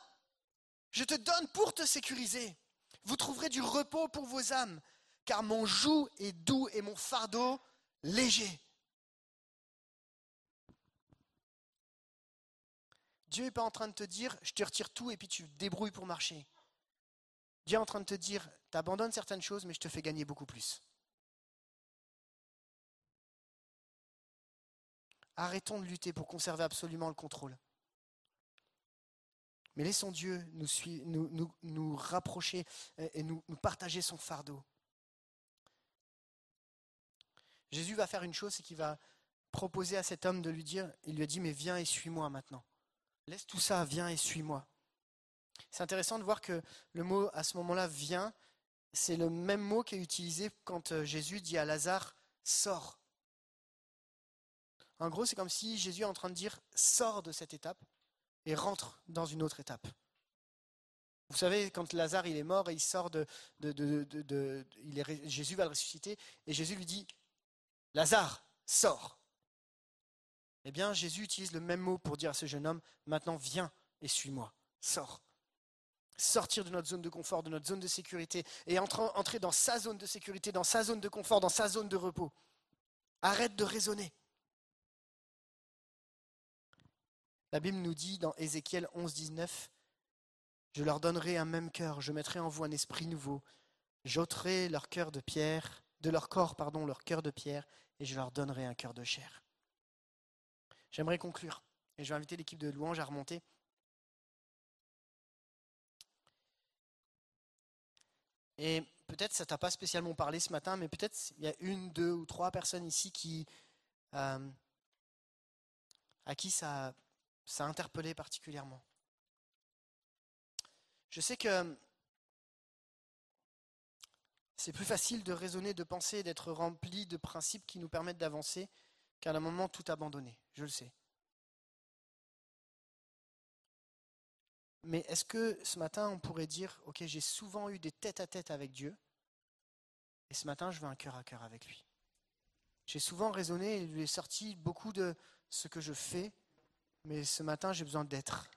je te donne pour te sécuriser. Vous trouverez du repos pour vos âmes, car mon joug est doux et mon fardeau léger. Dieu n'est pas en train de te dire, je te retire tout et puis tu débrouilles pour marcher. Dieu est en train de te dire, tu abandonnes certaines choses, mais je te fais gagner beaucoup plus. Arrêtons de lutter pour conserver absolument le contrôle. Mais laissons Dieu nous, nous, rapprocher et nous partager son fardeau. Jésus va faire une chose, c'est qu'il va proposer à cet homme de lui dire, il lui a dit, mais viens et suis-moi maintenant. Laisse tout ça, viens et suis-moi. C'est intéressant de voir que le mot à ce moment-là, viens, c'est le même mot qui est utilisé quand euh, Jésus dit à Lazare, sors. En gros, c'est comme si Jésus est en train de dire, sors de cette étape et rentre dans une autre étape. Vous savez, quand Lazare est mort et il sort de, Jésus va le ressusciter et Jésus lui dit Lazare, sors. Eh bien, Jésus utilise le même mot pour dire à ce jeune homme, maintenant viens et suis-moi, sors. Sortir de notre zone de confort, de notre zone de sécurité, et entrer dans sa zone de sécurité, dans sa zone de confort, dans sa zone de repos. Arrête de raisonner. La Bible nous dit dans Ézéchiel 11, 19, Je leur donnerai un même cœur, je mettrai en vous un esprit nouveau, j'ôterai leur cœur de pierre, de leur corps, pardon, leur cœur de pierre, et je leur donnerai un cœur de chair. J'aimerais conclure, et je vais inviter l'équipe de louange à remonter. Et peut-être ça t'a pas spécialement parlé ce matin, mais peut-être il y a une, deux ou trois personnes ici qui, euh, à qui ça, ça a interpellé particulièrement. Je sais que c'est plus facile de raisonner, de penser, d'être rempli de principes qui nous permettent d'avancer qu'à un moment tout abandonner, je le sais. Mais est-ce que ce matin, on pourrait dire, OK, j'ai souvent eu des tête-à-tête avec Dieu, et ce matin, je veux un cœur à cœur avec lui. J'ai souvent raisonné et lui ai sorti beaucoup de ce que je fais, mais ce matin, j'ai besoin d'être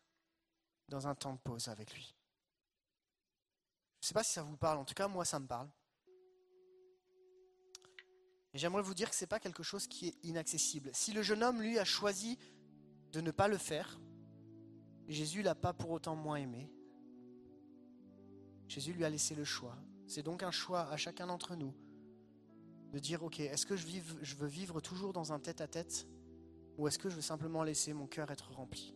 dans un temps de pause avec lui. Je ne sais pas si ça vous parle, en tout cas, moi, ça me parle. Et j'aimerais vous dire que ce n'est pas quelque chose qui est inaccessible. Si le jeune homme, lui, a choisi de ne pas le faire, Jésus l'a pas pour autant moins aimé. Jésus lui a laissé le choix. C'est donc un choix à chacun d'entre nous de dire, OK, est-ce que je, veux vivre toujours dans un tête-à-tête ou est-ce que je veux simplement laisser mon cœur être rempli?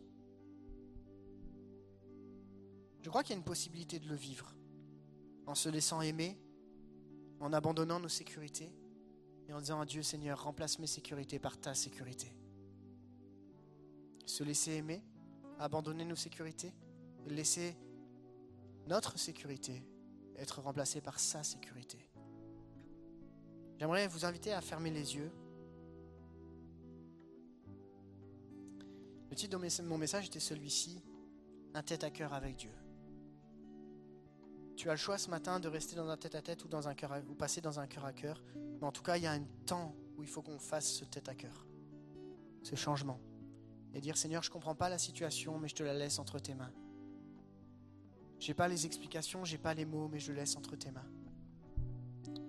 Je crois qu'il y a une possibilité de le vivre en se laissant aimer, en abandonnant nos sécurités et en disant à Dieu, Seigneur, remplace mes sécurités par ta sécurité. Se laisser aimer, abandonner nos sécurités, laisser notre sécurité être remplacée par sa sécurité. J'aimerais vous inviter à fermer les yeux. Le titre de mon message était celui-ci, un tête à cœur avec Dieu. Tu as le choix ce matin de rester dans un tête à tête ou, dans un cœur à- ou passer dans un cœur à cœur. Mais en tout cas, il y a un temps où il faut qu'on fasse ce tête à cœur, ce changement. Et dire Seigneur, je ne comprends pas la situation, mais je te la laisse entre tes mains. J'ai pas les explications, j'ai pas les mots, mais je laisse entre tes mains.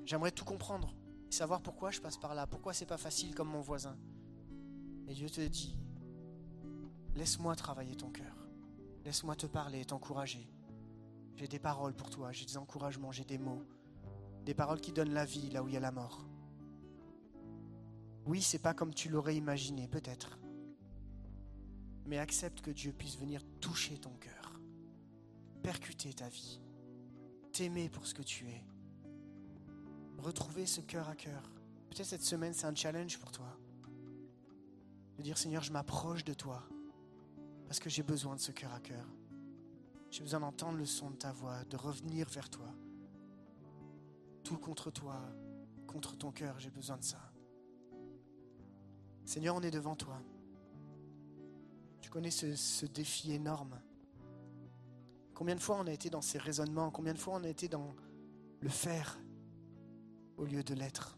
J'aimerais tout comprendre et savoir pourquoi je passe par là, pourquoi c'est pas facile comme mon voisin. Et Dieu te dit Laisse-moi travailler ton cœur. Laisse-moi te parler et t'encourager. J'ai des paroles pour toi, j'ai des encouragements, j'ai des mots. Des paroles qui donnent la vie là où il y a la mort. Oui, c'est pas comme tu l'aurais imaginé, peut-être. Mais accepte que Dieu puisse venir toucher ton cœur, percuter ta vie, t'aimer pour ce que tu es. Retrouver ce cœur à cœur. Peut-être cette semaine, c'est un challenge pour toi. De dire Seigneur, je m'approche de toi parce que j'ai besoin de ce cœur à cœur. J'ai besoin d'entendre le son de ta voix, de revenir vers toi. Tout contre toi, contre ton cœur, j'ai besoin de ça. Seigneur, on est devant toi. Tu connais ce, ce défi énorme. Combien de fois on a été dans ces raisonnements, combien de fois on a été dans le faire au lieu de l'être?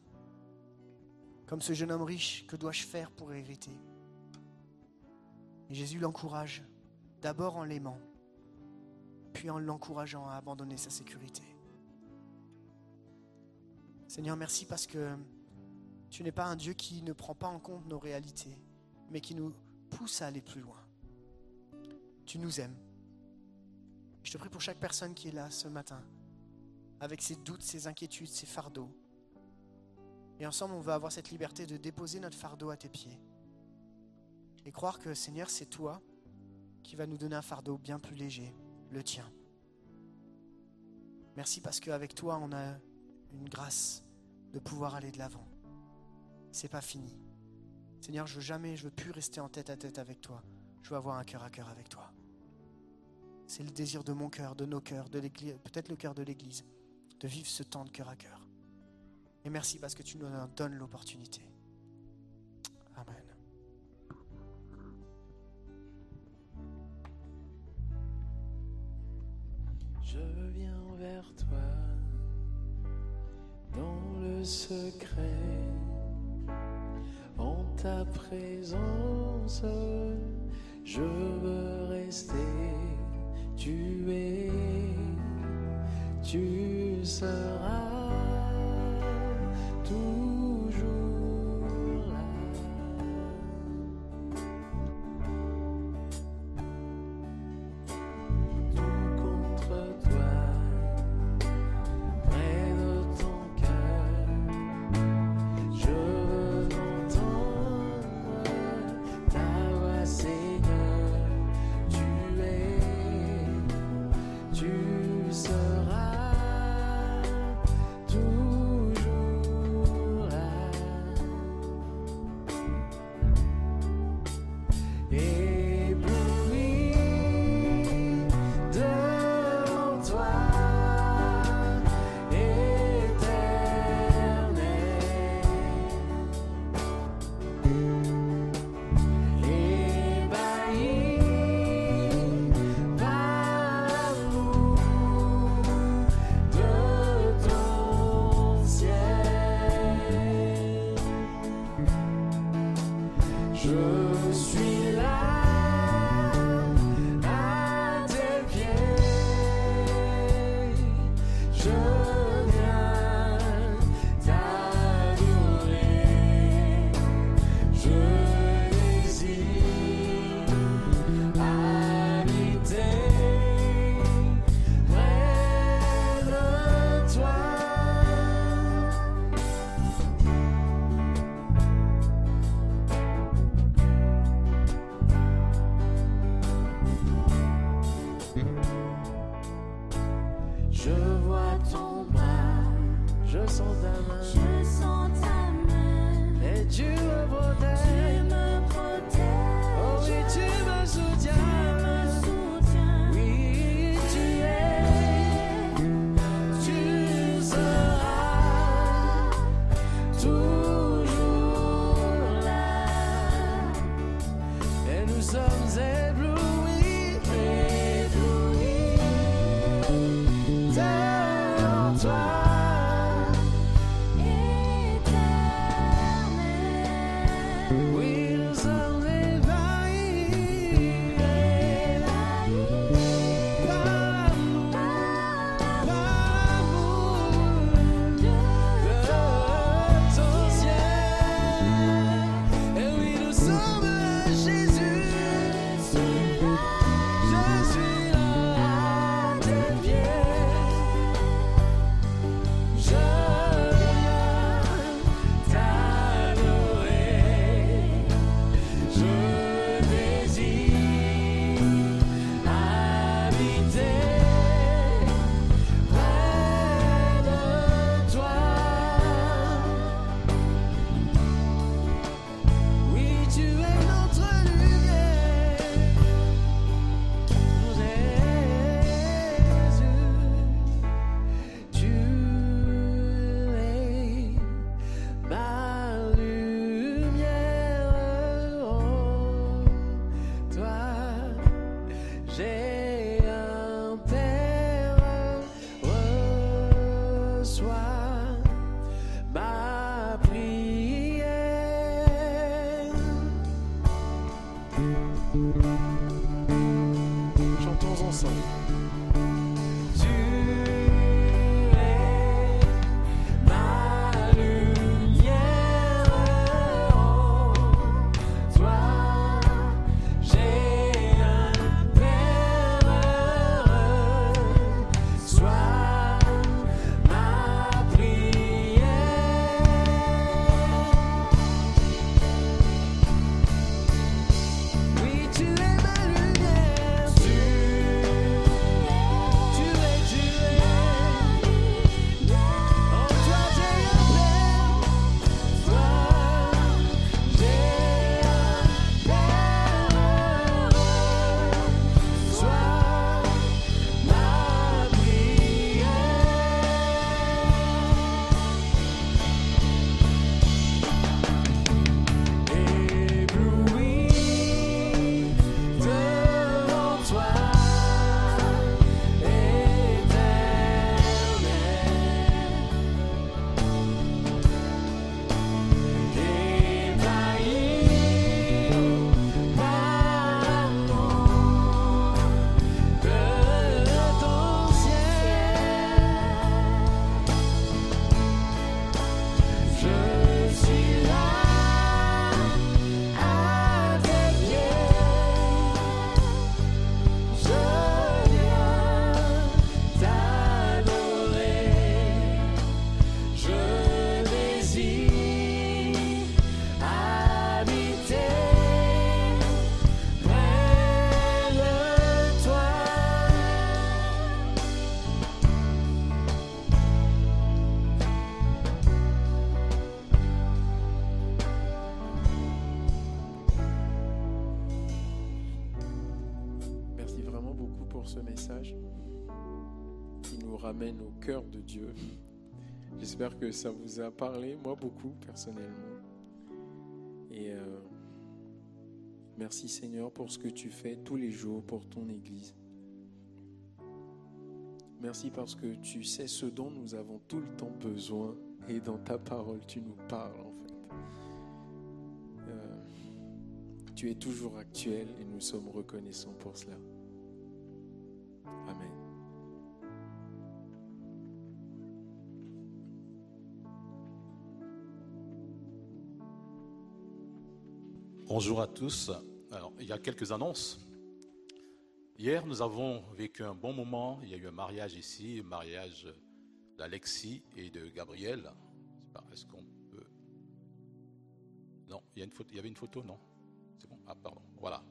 Comme ce jeune homme riche, que dois-je faire pour hériter? Et Jésus l'encourage, d'abord en l'aimant, puis en l'encourageant à abandonner sa sécurité. Seigneur, merci parce que tu n'es pas un Dieu qui ne prend pas en compte nos réalités, mais qui nous pousse à aller plus loin. Tu nous aimes. Je te prie pour chaque personne qui est là ce matin, avec ses doutes, ses inquiétudes, ses fardeaux. Et ensemble, on va avoir cette liberté de déposer notre fardeau à tes pieds. Et croire que, Seigneur, c'est toi qui va nous donner un fardeau bien plus léger, le tien. Merci parce qu'avec toi, on a une grâce de pouvoir aller de l'avant. C'est pas fini. Seigneur, je veux jamais, je veux plus rester en tête à tête avec toi. Je veux avoir un cœur à cœur avec toi. C'est le désir de mon cœur, de nos cœurs, de peut-être le cœur de l'église, de vivre ce temps de cœur à cœur. Et merci parce que tu nous donnes l'opportunité. Toi dans le secret, en ta présence, je veux rester. Tu es, tu seras toujours ramène au cœur de Dieu. J'espère que ça vous a parlé, moi beaucoup personnellement. Et euh, merci Seigneur pour ce que tu fais tous les jours pour ton Église. Merci parce que tu sais ce dont nous avons tout le temps besoin et dans ta parole tu nous parles en fait. Euh, tu es toujours actuel et nous sommes reconnaissants pour cela. Bonjour à tous. Alors, il y a quelques annonces. Hier, nous avons vécu un bon moment. Il y a eu un mariage ici, un mariage d'Alexis et de Gabriel. Est-ce qu'on peut. Non, il y, a une photo, il y avait une photo, non C'est bon Ah, pardon. Voilà.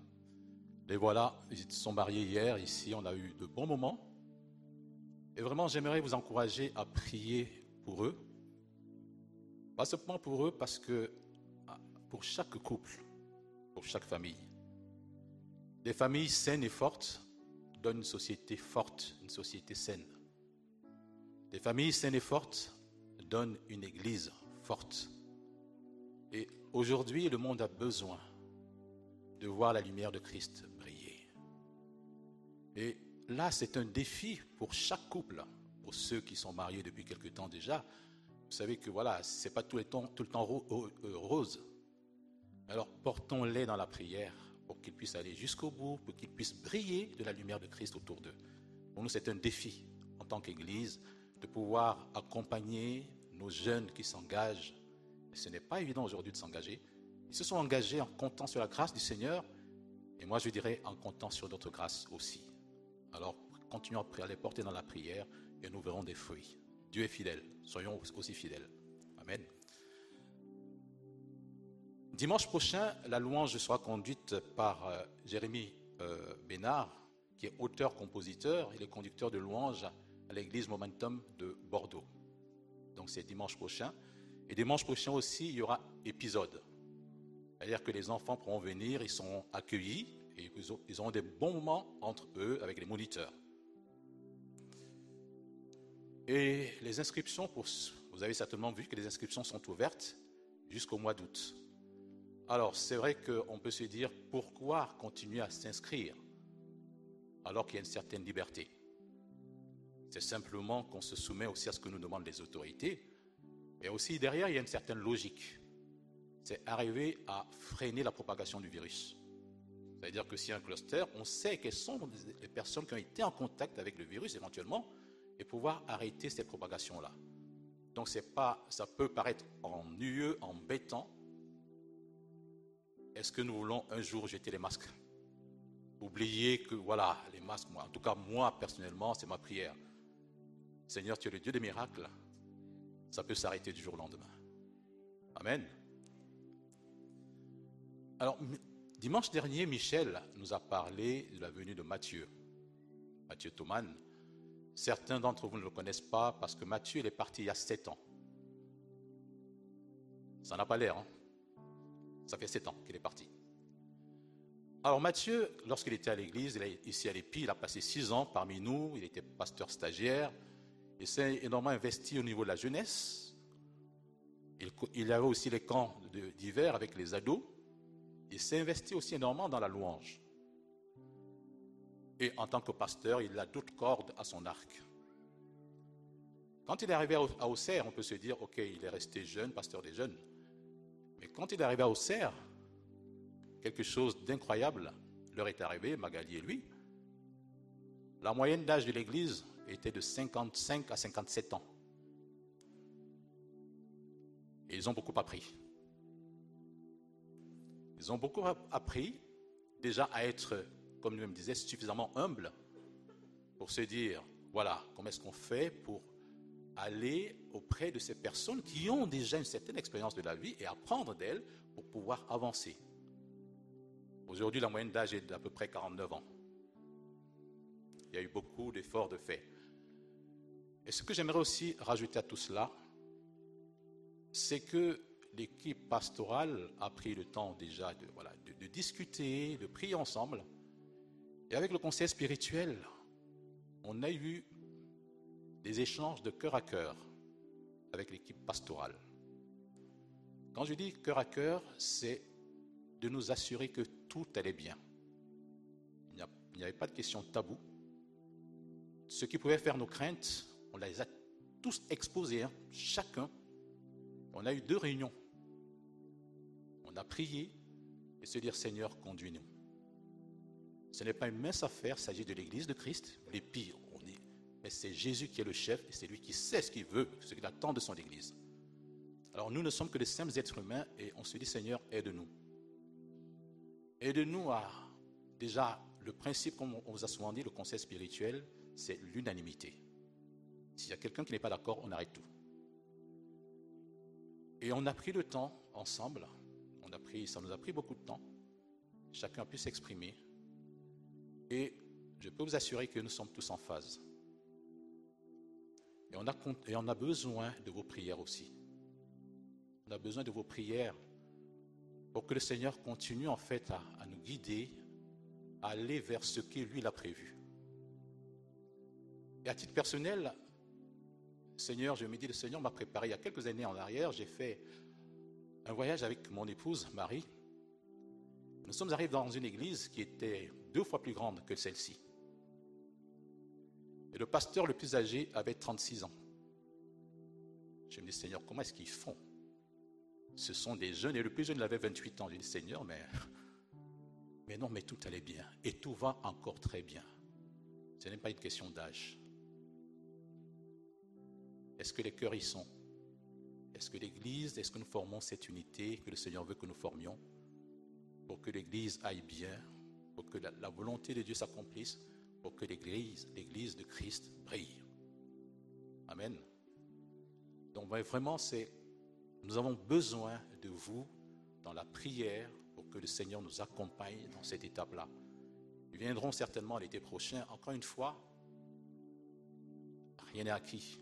Les voilà, ils sont mariés hier. Ici, on a eu de bons moments. Et vraiment, j'aimerais vous encourager à prier pour eux. Pas seulement pour eux, parce que ah, pour chaque couple, chaque famille. Des familles saines et fortes donnent une société forte, une société saine. Des familles saines et fortes donnent une église forte. Et aujourd'hui, le monde a besoin de voir la lumière de Christ briller. Et là, c'est un défi pour chaque couple, pour ceux qui sont mariés depuis quelque temps déjà. Vous savez que voilà, c'est pas tout le temps, ro- euh, rose. Alors portons-les dans la prière pour qu'ils puissent aller jusqu'au bout, pour qu'ils puissent briller de la lumière de Christ autour d'eux. Pour nous, c'est un défi en tant qu'Église de pouvoir accompagner nos jeunes qui s'engagent. Ce n'est pas évident aujourd'hui de s'engager. Ils se sont engagés en comptant sur la grâce du Seigneur, et moi je dirais en comptant sur notre grâce aussi. Alors continuons à les porter dans la prière et nous verrons des fruits. Dieu est fidèle, soyons aussi fidèles. Amen. Dimanche prochain, la louange sera conduite par euh, Jérémy euh, Bénard, qui est auteur-compositeur. Il est conducteur de louange à l'église Momentum de Bordeaux. Donc c'est dimanche prochain. Et dimanche prochain aussi, il y aura épisode. C'est-à-dire que les enfants pourront venir, ils seront accueillis et ils auront des bons moments entre eux avec les moniteurs. Et les inscriptions, pour, vous avez certainement vu que les inscriptions sont ouvertes jusqu'au mois d'août. Alors, c'est vrai qu'on peut se dire pourquoi continuer à s'inscrire alors qu'il y a une certaine liberté? C'est simplement qu'on se soumet aussi à ce que nous demandent les autorités. Et aussi, derrière, il y a une certaine logique. C'est arriver à freiner la propagation du virus. C'est-à-dire que si un cluster, on sait quelles sont les personnes qui ont été en contact avec le virus éventuellement et pouvoir arrêter cette propagation-là. Donc, c'est pas, ça peut paraître ennuyeux, embêtant, est-ce que nous voulons un jour jeter les masques? Oublier que, voilà, les masques, moi, en tout cas, moi, personnellement, c'est ma prière. Seigneur, tu es le Dieu des miracles. Ça peut s'arrêter du jour au lendemain. Amen. Alors, dimanche dernier, Michel nous a parlé de la venue de Matthieu. Matthieu Thoman. Certains d'entre vous ne le connaissent pas parce que Matthieu, il est parti il y a sept ans. Ça n'a pas l'air, hein? Ça fait sept ans qu'il est parti. Alors Mathieu, lorsqu'il était à l'église, ici à l'EPI, il a passé six ans parmi nous, il était pasteur stagiaire, il s'est énormément investi au niveau de la jeunesse. Il, il avait aussi les camps d'hiver avec les ados. Il s'est investi aussi énormément dans la louange. Et en tant que pasteur, il a d'autres cordes à son arc. Quand il est arrivé à Auxerre, on peut se dire, OK, il est resté jeune, pasteur des jeunes. Mais quand il est arrivé à Auxerre, quelque chose d'incroyable leur est arrivé, Magali et lui. La moyenne d'âge de l'église était de 55 à 57 ans. Et ils ont beaucoup appris. Ils ont beaucoup appris déjà à être, comme lui-même disait, suffisamment humble pour se dire, voilà, comment est-ce qu'on fait pour aller auprès de ces personnes qui ont déjà une certaine expérience de la vie et apprendre d'elles pour pouvoir avancer. Aujourd'hui, la moyenne d'âge est d'à peu près 49 ans. Il y a eu beaucoup d'efforts de fait. Et ce que j'aimerais aussi rajouter à tout cela, c'est que l'équipe pastorale a pris le temps déjà de, voilà, de, discuter, de prier ensemble. Et avec le conseil spirituel, on a eu des échanges de cœur à cœur avec l'équipe pastorale. Quand je dis cœur à cœur, c'est de nous assurer que tout allait bien. Il n'y avait pas de questions tabou. Ce qui pouvait faire nos craintes, on les a tous exposées, hein, chacun. On a eu deux réunions. On a prié et se dire Seigneur, conduis-nous. Ce n'est pas une mince affaire, il s'agit de l'Église de Christ. Les pires. Mais c'est Jésus qui est le chef et c'est lui qui sait ce qu'il veut, ce qu'il attend de son Église. Alors nous ne sommes que des simples êtres humains et on se dit Seigneur, aide-nous. Aide-nous à. Déjà, le principe, comme on vous a souvent dit, le conseil spirituel, c'est l'unanimité. S'il y a quelqu'un qui n'est pas d'accord, on arrête tout. Et on a pris le temps ensemble, on a pris, ça nous a pris beaucoup de temps. Chacun a pu s'exprimer. Et je peux vous assurer que nous sommes tous en phase. Et on a, et on a besoin de vos prières aussi. On a besoin de vos prières pour que le Seigneur continue en fait à, nous guider, à aller vers ce qu'il lui prévu. Et à titre personnel, Seigneur, je me dis, le Seigneur m'a préparé il y a quelques années en arrière, j'ai fait un voyage avec mon épouse, Marie. Nous sommes arrivés dans une église qui était deux fois plus grande que celle-ci. Et le pasteur le plus âgé avait 36 ans. Je me dis, Seigneur, comment est-ce qu'ils font? Ce sont des jeunes, et le plus jeune, il avait 28 ans. Je dis, Seigneur, mais, mais non, mais tout allait bien. Et tout va encore très bien. Ce n'est pas une question d'âge. Est-ce que les cœurs y sont? Est-ce que l'Église, est-ce que nous formons cette unité que le Seigneur veut que nous formions pour que l'Église aille bien, pour que la, la volonté de Dieu s'accomplisse, pour que l'Église, l'Église de Christ brille Amen. Donc ouais, vraiment, c'est, nous avons besoin de vous dans la prière pour que le Seigneur nous accompagne dans cette étape-là. Ils viendront certainement l'été prochain. Encore une fois, rien n'est acquis.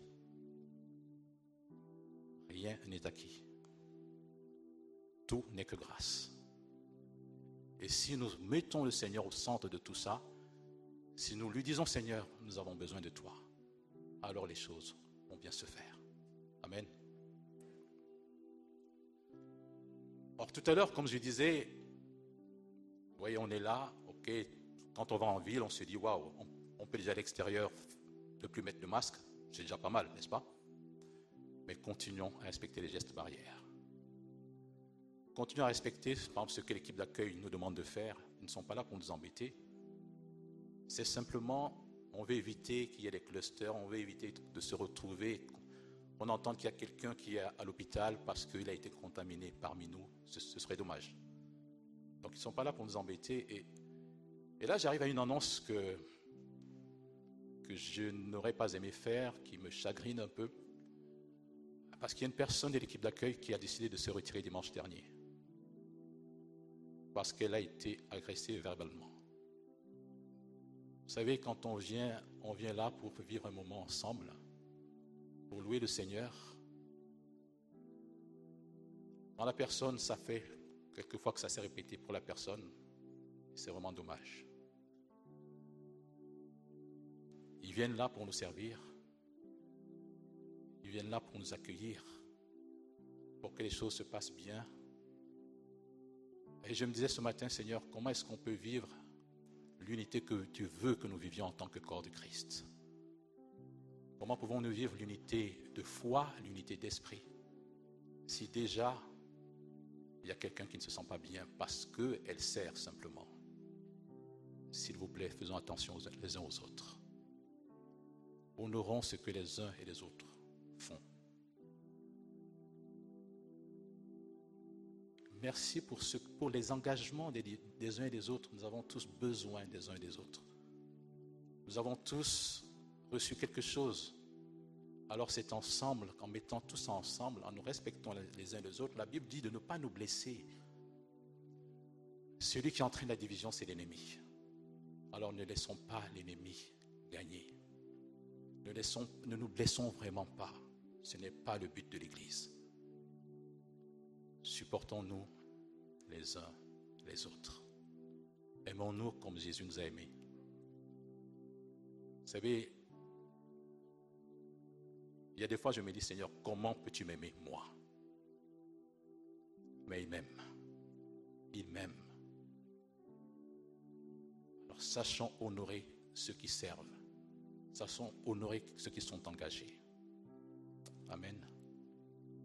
Rien n'est acquis. Tout n'est que grâce. Et si nous mettons le Seigneur au centre de tout ça, si nous lui disons Seigneur, nous avons besoin de toi, alors les choses vont bien se faire. Amen. Or, tout à l'heure, comme je disais, vous voyez, on est là, ok, quand on va en ville, on se dit, waouh, on, peut déjà à l'extérieur ne plus mettre de masque, c'est déjà pas mal, n'est-ce pas? Mais continuons à respecter les gestes barrières. Continuons à respecter, par exemple, ce que l'équipe d'accueil nous demande de faire. Ils ne sont pas là pour nous embêter. C'est simplement, on veut éviter qu'il y ait des clusters, on veut éviter de se retrouver, on entend qu'il y a quelqu'un qui est à l'hôpital parce qu'il a été contaminé parmi nous. Ce, serait dommage. Donc ils ne sont pas là pour nous embêter. Et, et là, j'arrive à une annonce que, que je n'aurais pas aimé faire, qui me chagrine un peu. Parce qu'il y a une personne de l'équipe d'accueil qui a décidé de se retirer dimanche dernier. Parce qu'elle a été agressée verbalement. Vous savez, quand on vient, on vient là pour vivre un moment ensemble, pour louer le Seigneur. Dans la personne, ça fait quelques fois que ça s'est répété pour la personne. C'est vraiment dommage. Ils viennent là pour nous servir. Ils viennent là pour nous accueillir, pour que les choses se passent bien. Et je me disais ce matin, Seigneur, comment est-ce qu'on peut vivre l'unité que tu veux que nous vivions en tant que corps de Christ Comment pouvons-nous vivre l'unité de foi, l'unité d'esprit, si déjà il y a quelqu'un qui ne se sent pas bien parce qu'elle sert simplement? S'il vous plaît, faisons attention les uns aux autres. Honorons ce que les uns et les autres font. Merci pour, les engagements des, uns et des autres. Nous avons tous besoin des uns et des autres. Nous avons tous reçu quelque chose. Alors c'est ensemble, en mettant tout ça ensemble, en nous respectant les uns les autres, la Bible dit de ne pas nous blesser. Celui qui entraîne la division, c'est l'ennemi. Alors ne laissons pas l'ennemi gagner. Ne nous blessons vraiment pas. Ce n'est pas le but de l'Église. Supportons-nous les uns les autres. Aimons-nous comme Jésus nous a aimés. Vous savez, il y a des fois, je me dis, Seigneur, comment peux-tu m'aimer, moi? Mais il m'aime. Il m'aime. Alors, sachons honorer ceux qui servent. Sachons honorer ceux qui sont engagés. Amen.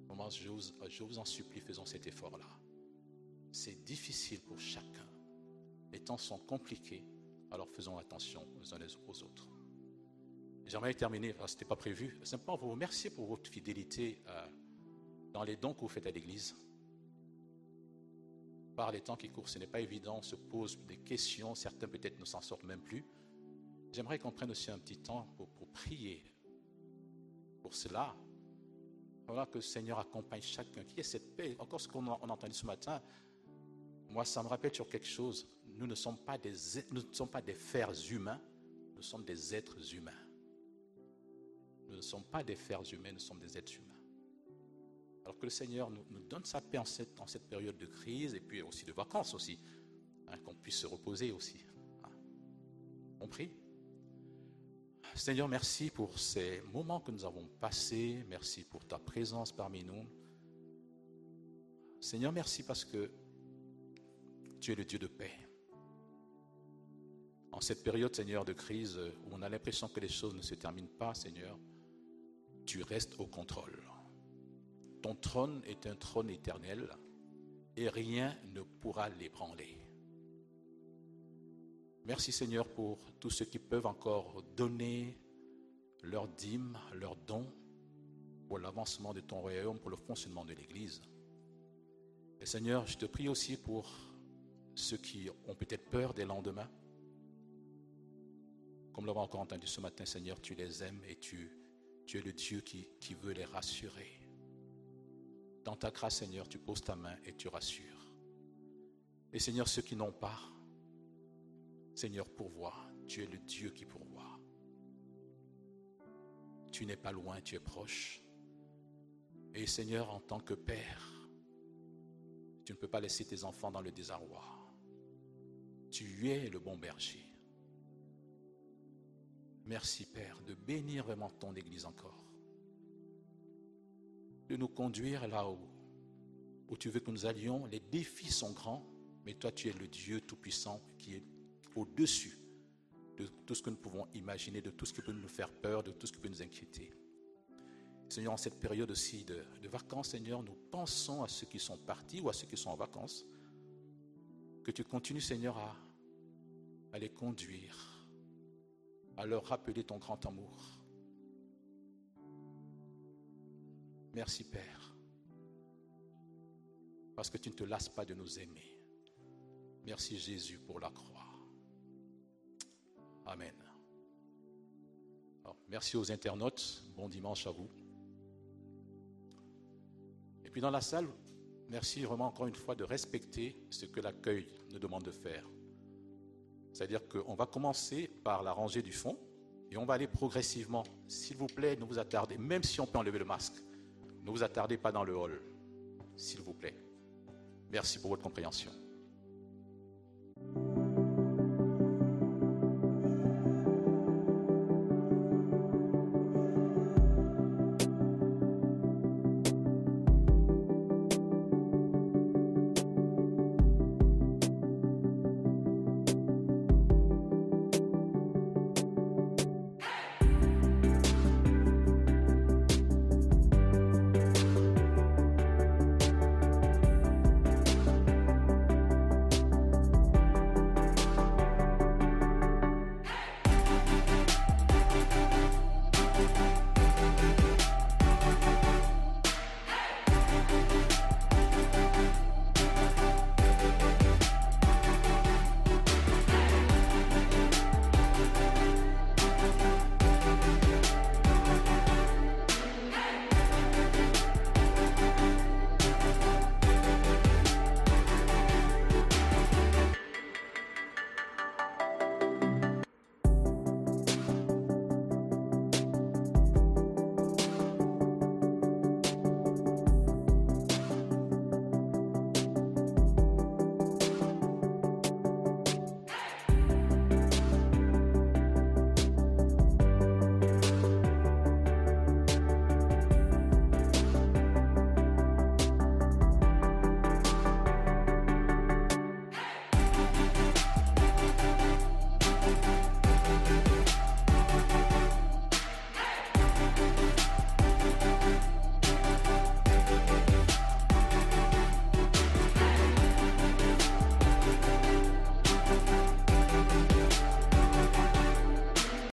Vraiment, je vous, en supplie, faisons cet effort-là. c'est difficile pour chacun. Les temps sont compliqués, alors faisons attention les uns aux autres. J'aimerais terminer, ce n'était pas prévu, simplement vous remercier pour votre fidélité euh, dans les dons que vous faites à l'Église. Par les temps qui courent, ce n'est pas évident, on se pose des questions, certains peut-être ne s'en sortent même plus. J'aimerais qu'on prenne aussi un petit temps pour prier pour cela. Voilà que le Seigneur accompagne chacun, qui ait cette paix. Encore ce qu'on a, entendu ce matin, moi, ça me rappelle sur quelque chose. Nous ne sommes pas des, nous ne sommes pas des fers humains, nous sommes des êtres humains. Nous ne sommes pas des fers humains, nous sommes des êtres humains. Alors que le Seigneur nous, donne sa paix en cette, en cette, période de crise et puis aussi de vacances aussi, hein, qu'on puisse se reposer aussi. Hein. On prie Seigneur, merci pour ces moments que nous avons passés. Merci pour ta présence parmi nous. Seigneur, merci parce que tu es le Dieu de paix. En cette période, Seigneur, de crise, où on a l'impression que les choses ne se terminent pas, Seigneur, tu restes au contrôle. Ton trône est un trône éternel et rien ne pourra l'ébranler. Merci Seigneur pour tous ceux qui peuvent encore donner leurs dîmes, leurs dons pour l'avancement de ton royaume, pour le fonctionnement de l'Église. Et Seigneur, je te prie aussi pour ceux qui ont peut-être peur des lendemains. Comme l'avons encore entendu ce matin, Seigneur, tu les aimes et tu, tu es le Dieu qui, qui veut les rassurer. Dans ta grâce, Seigneur, tu poses ta main et tu rassures. Et Seigneur, ceux qui n'ont pas, Seigneur, pourvois. Tu es le Dieu qui pourvoit. Tu n'es pas loin, tu es proche. Et Seigneur, en tant que Père, tu ne peux pas laisser tes enfants dans le désarroi. Tu es le bon berger. Merci Père de bénir vraiment ton Église encore. De nous conduire là où, où tu veux que nous allions. Les défis sont grands, mais toi tu es le Dieu Tout-Puissant qui est au-dessus de tout ce que nous pouvons imaginer, de tout ce qui peut nous faire peur, de tout ce qui peut nous inquiéter. Seigneur, en cette période aussi de, vacances, Seigneur, nous pensons à ceux qui sont partis ou à ceux qui sont en vacances. Que tu continues, Seigneur, à les conduire, à leur rappeler ton grand amour. Merci, Père, parce que tu ne te lasses pas de nous aimer. Merci, Jésus, pour la croix. Amen. Merci aux internautes. Bon dimanche à vous. Et puis dans la salle, merci vraiment encore une fois de respecter ce que l'accueil nous demande de faire. C'est-à-dire qu'on va commencer par la rangée du fond et on va aller progressivement. S'il vous plaît, ne vous attardez, même si on peut enlever le masque, ne vous attardez pas dans le hall, s'il vous plaît. Merci pour votre compréhension.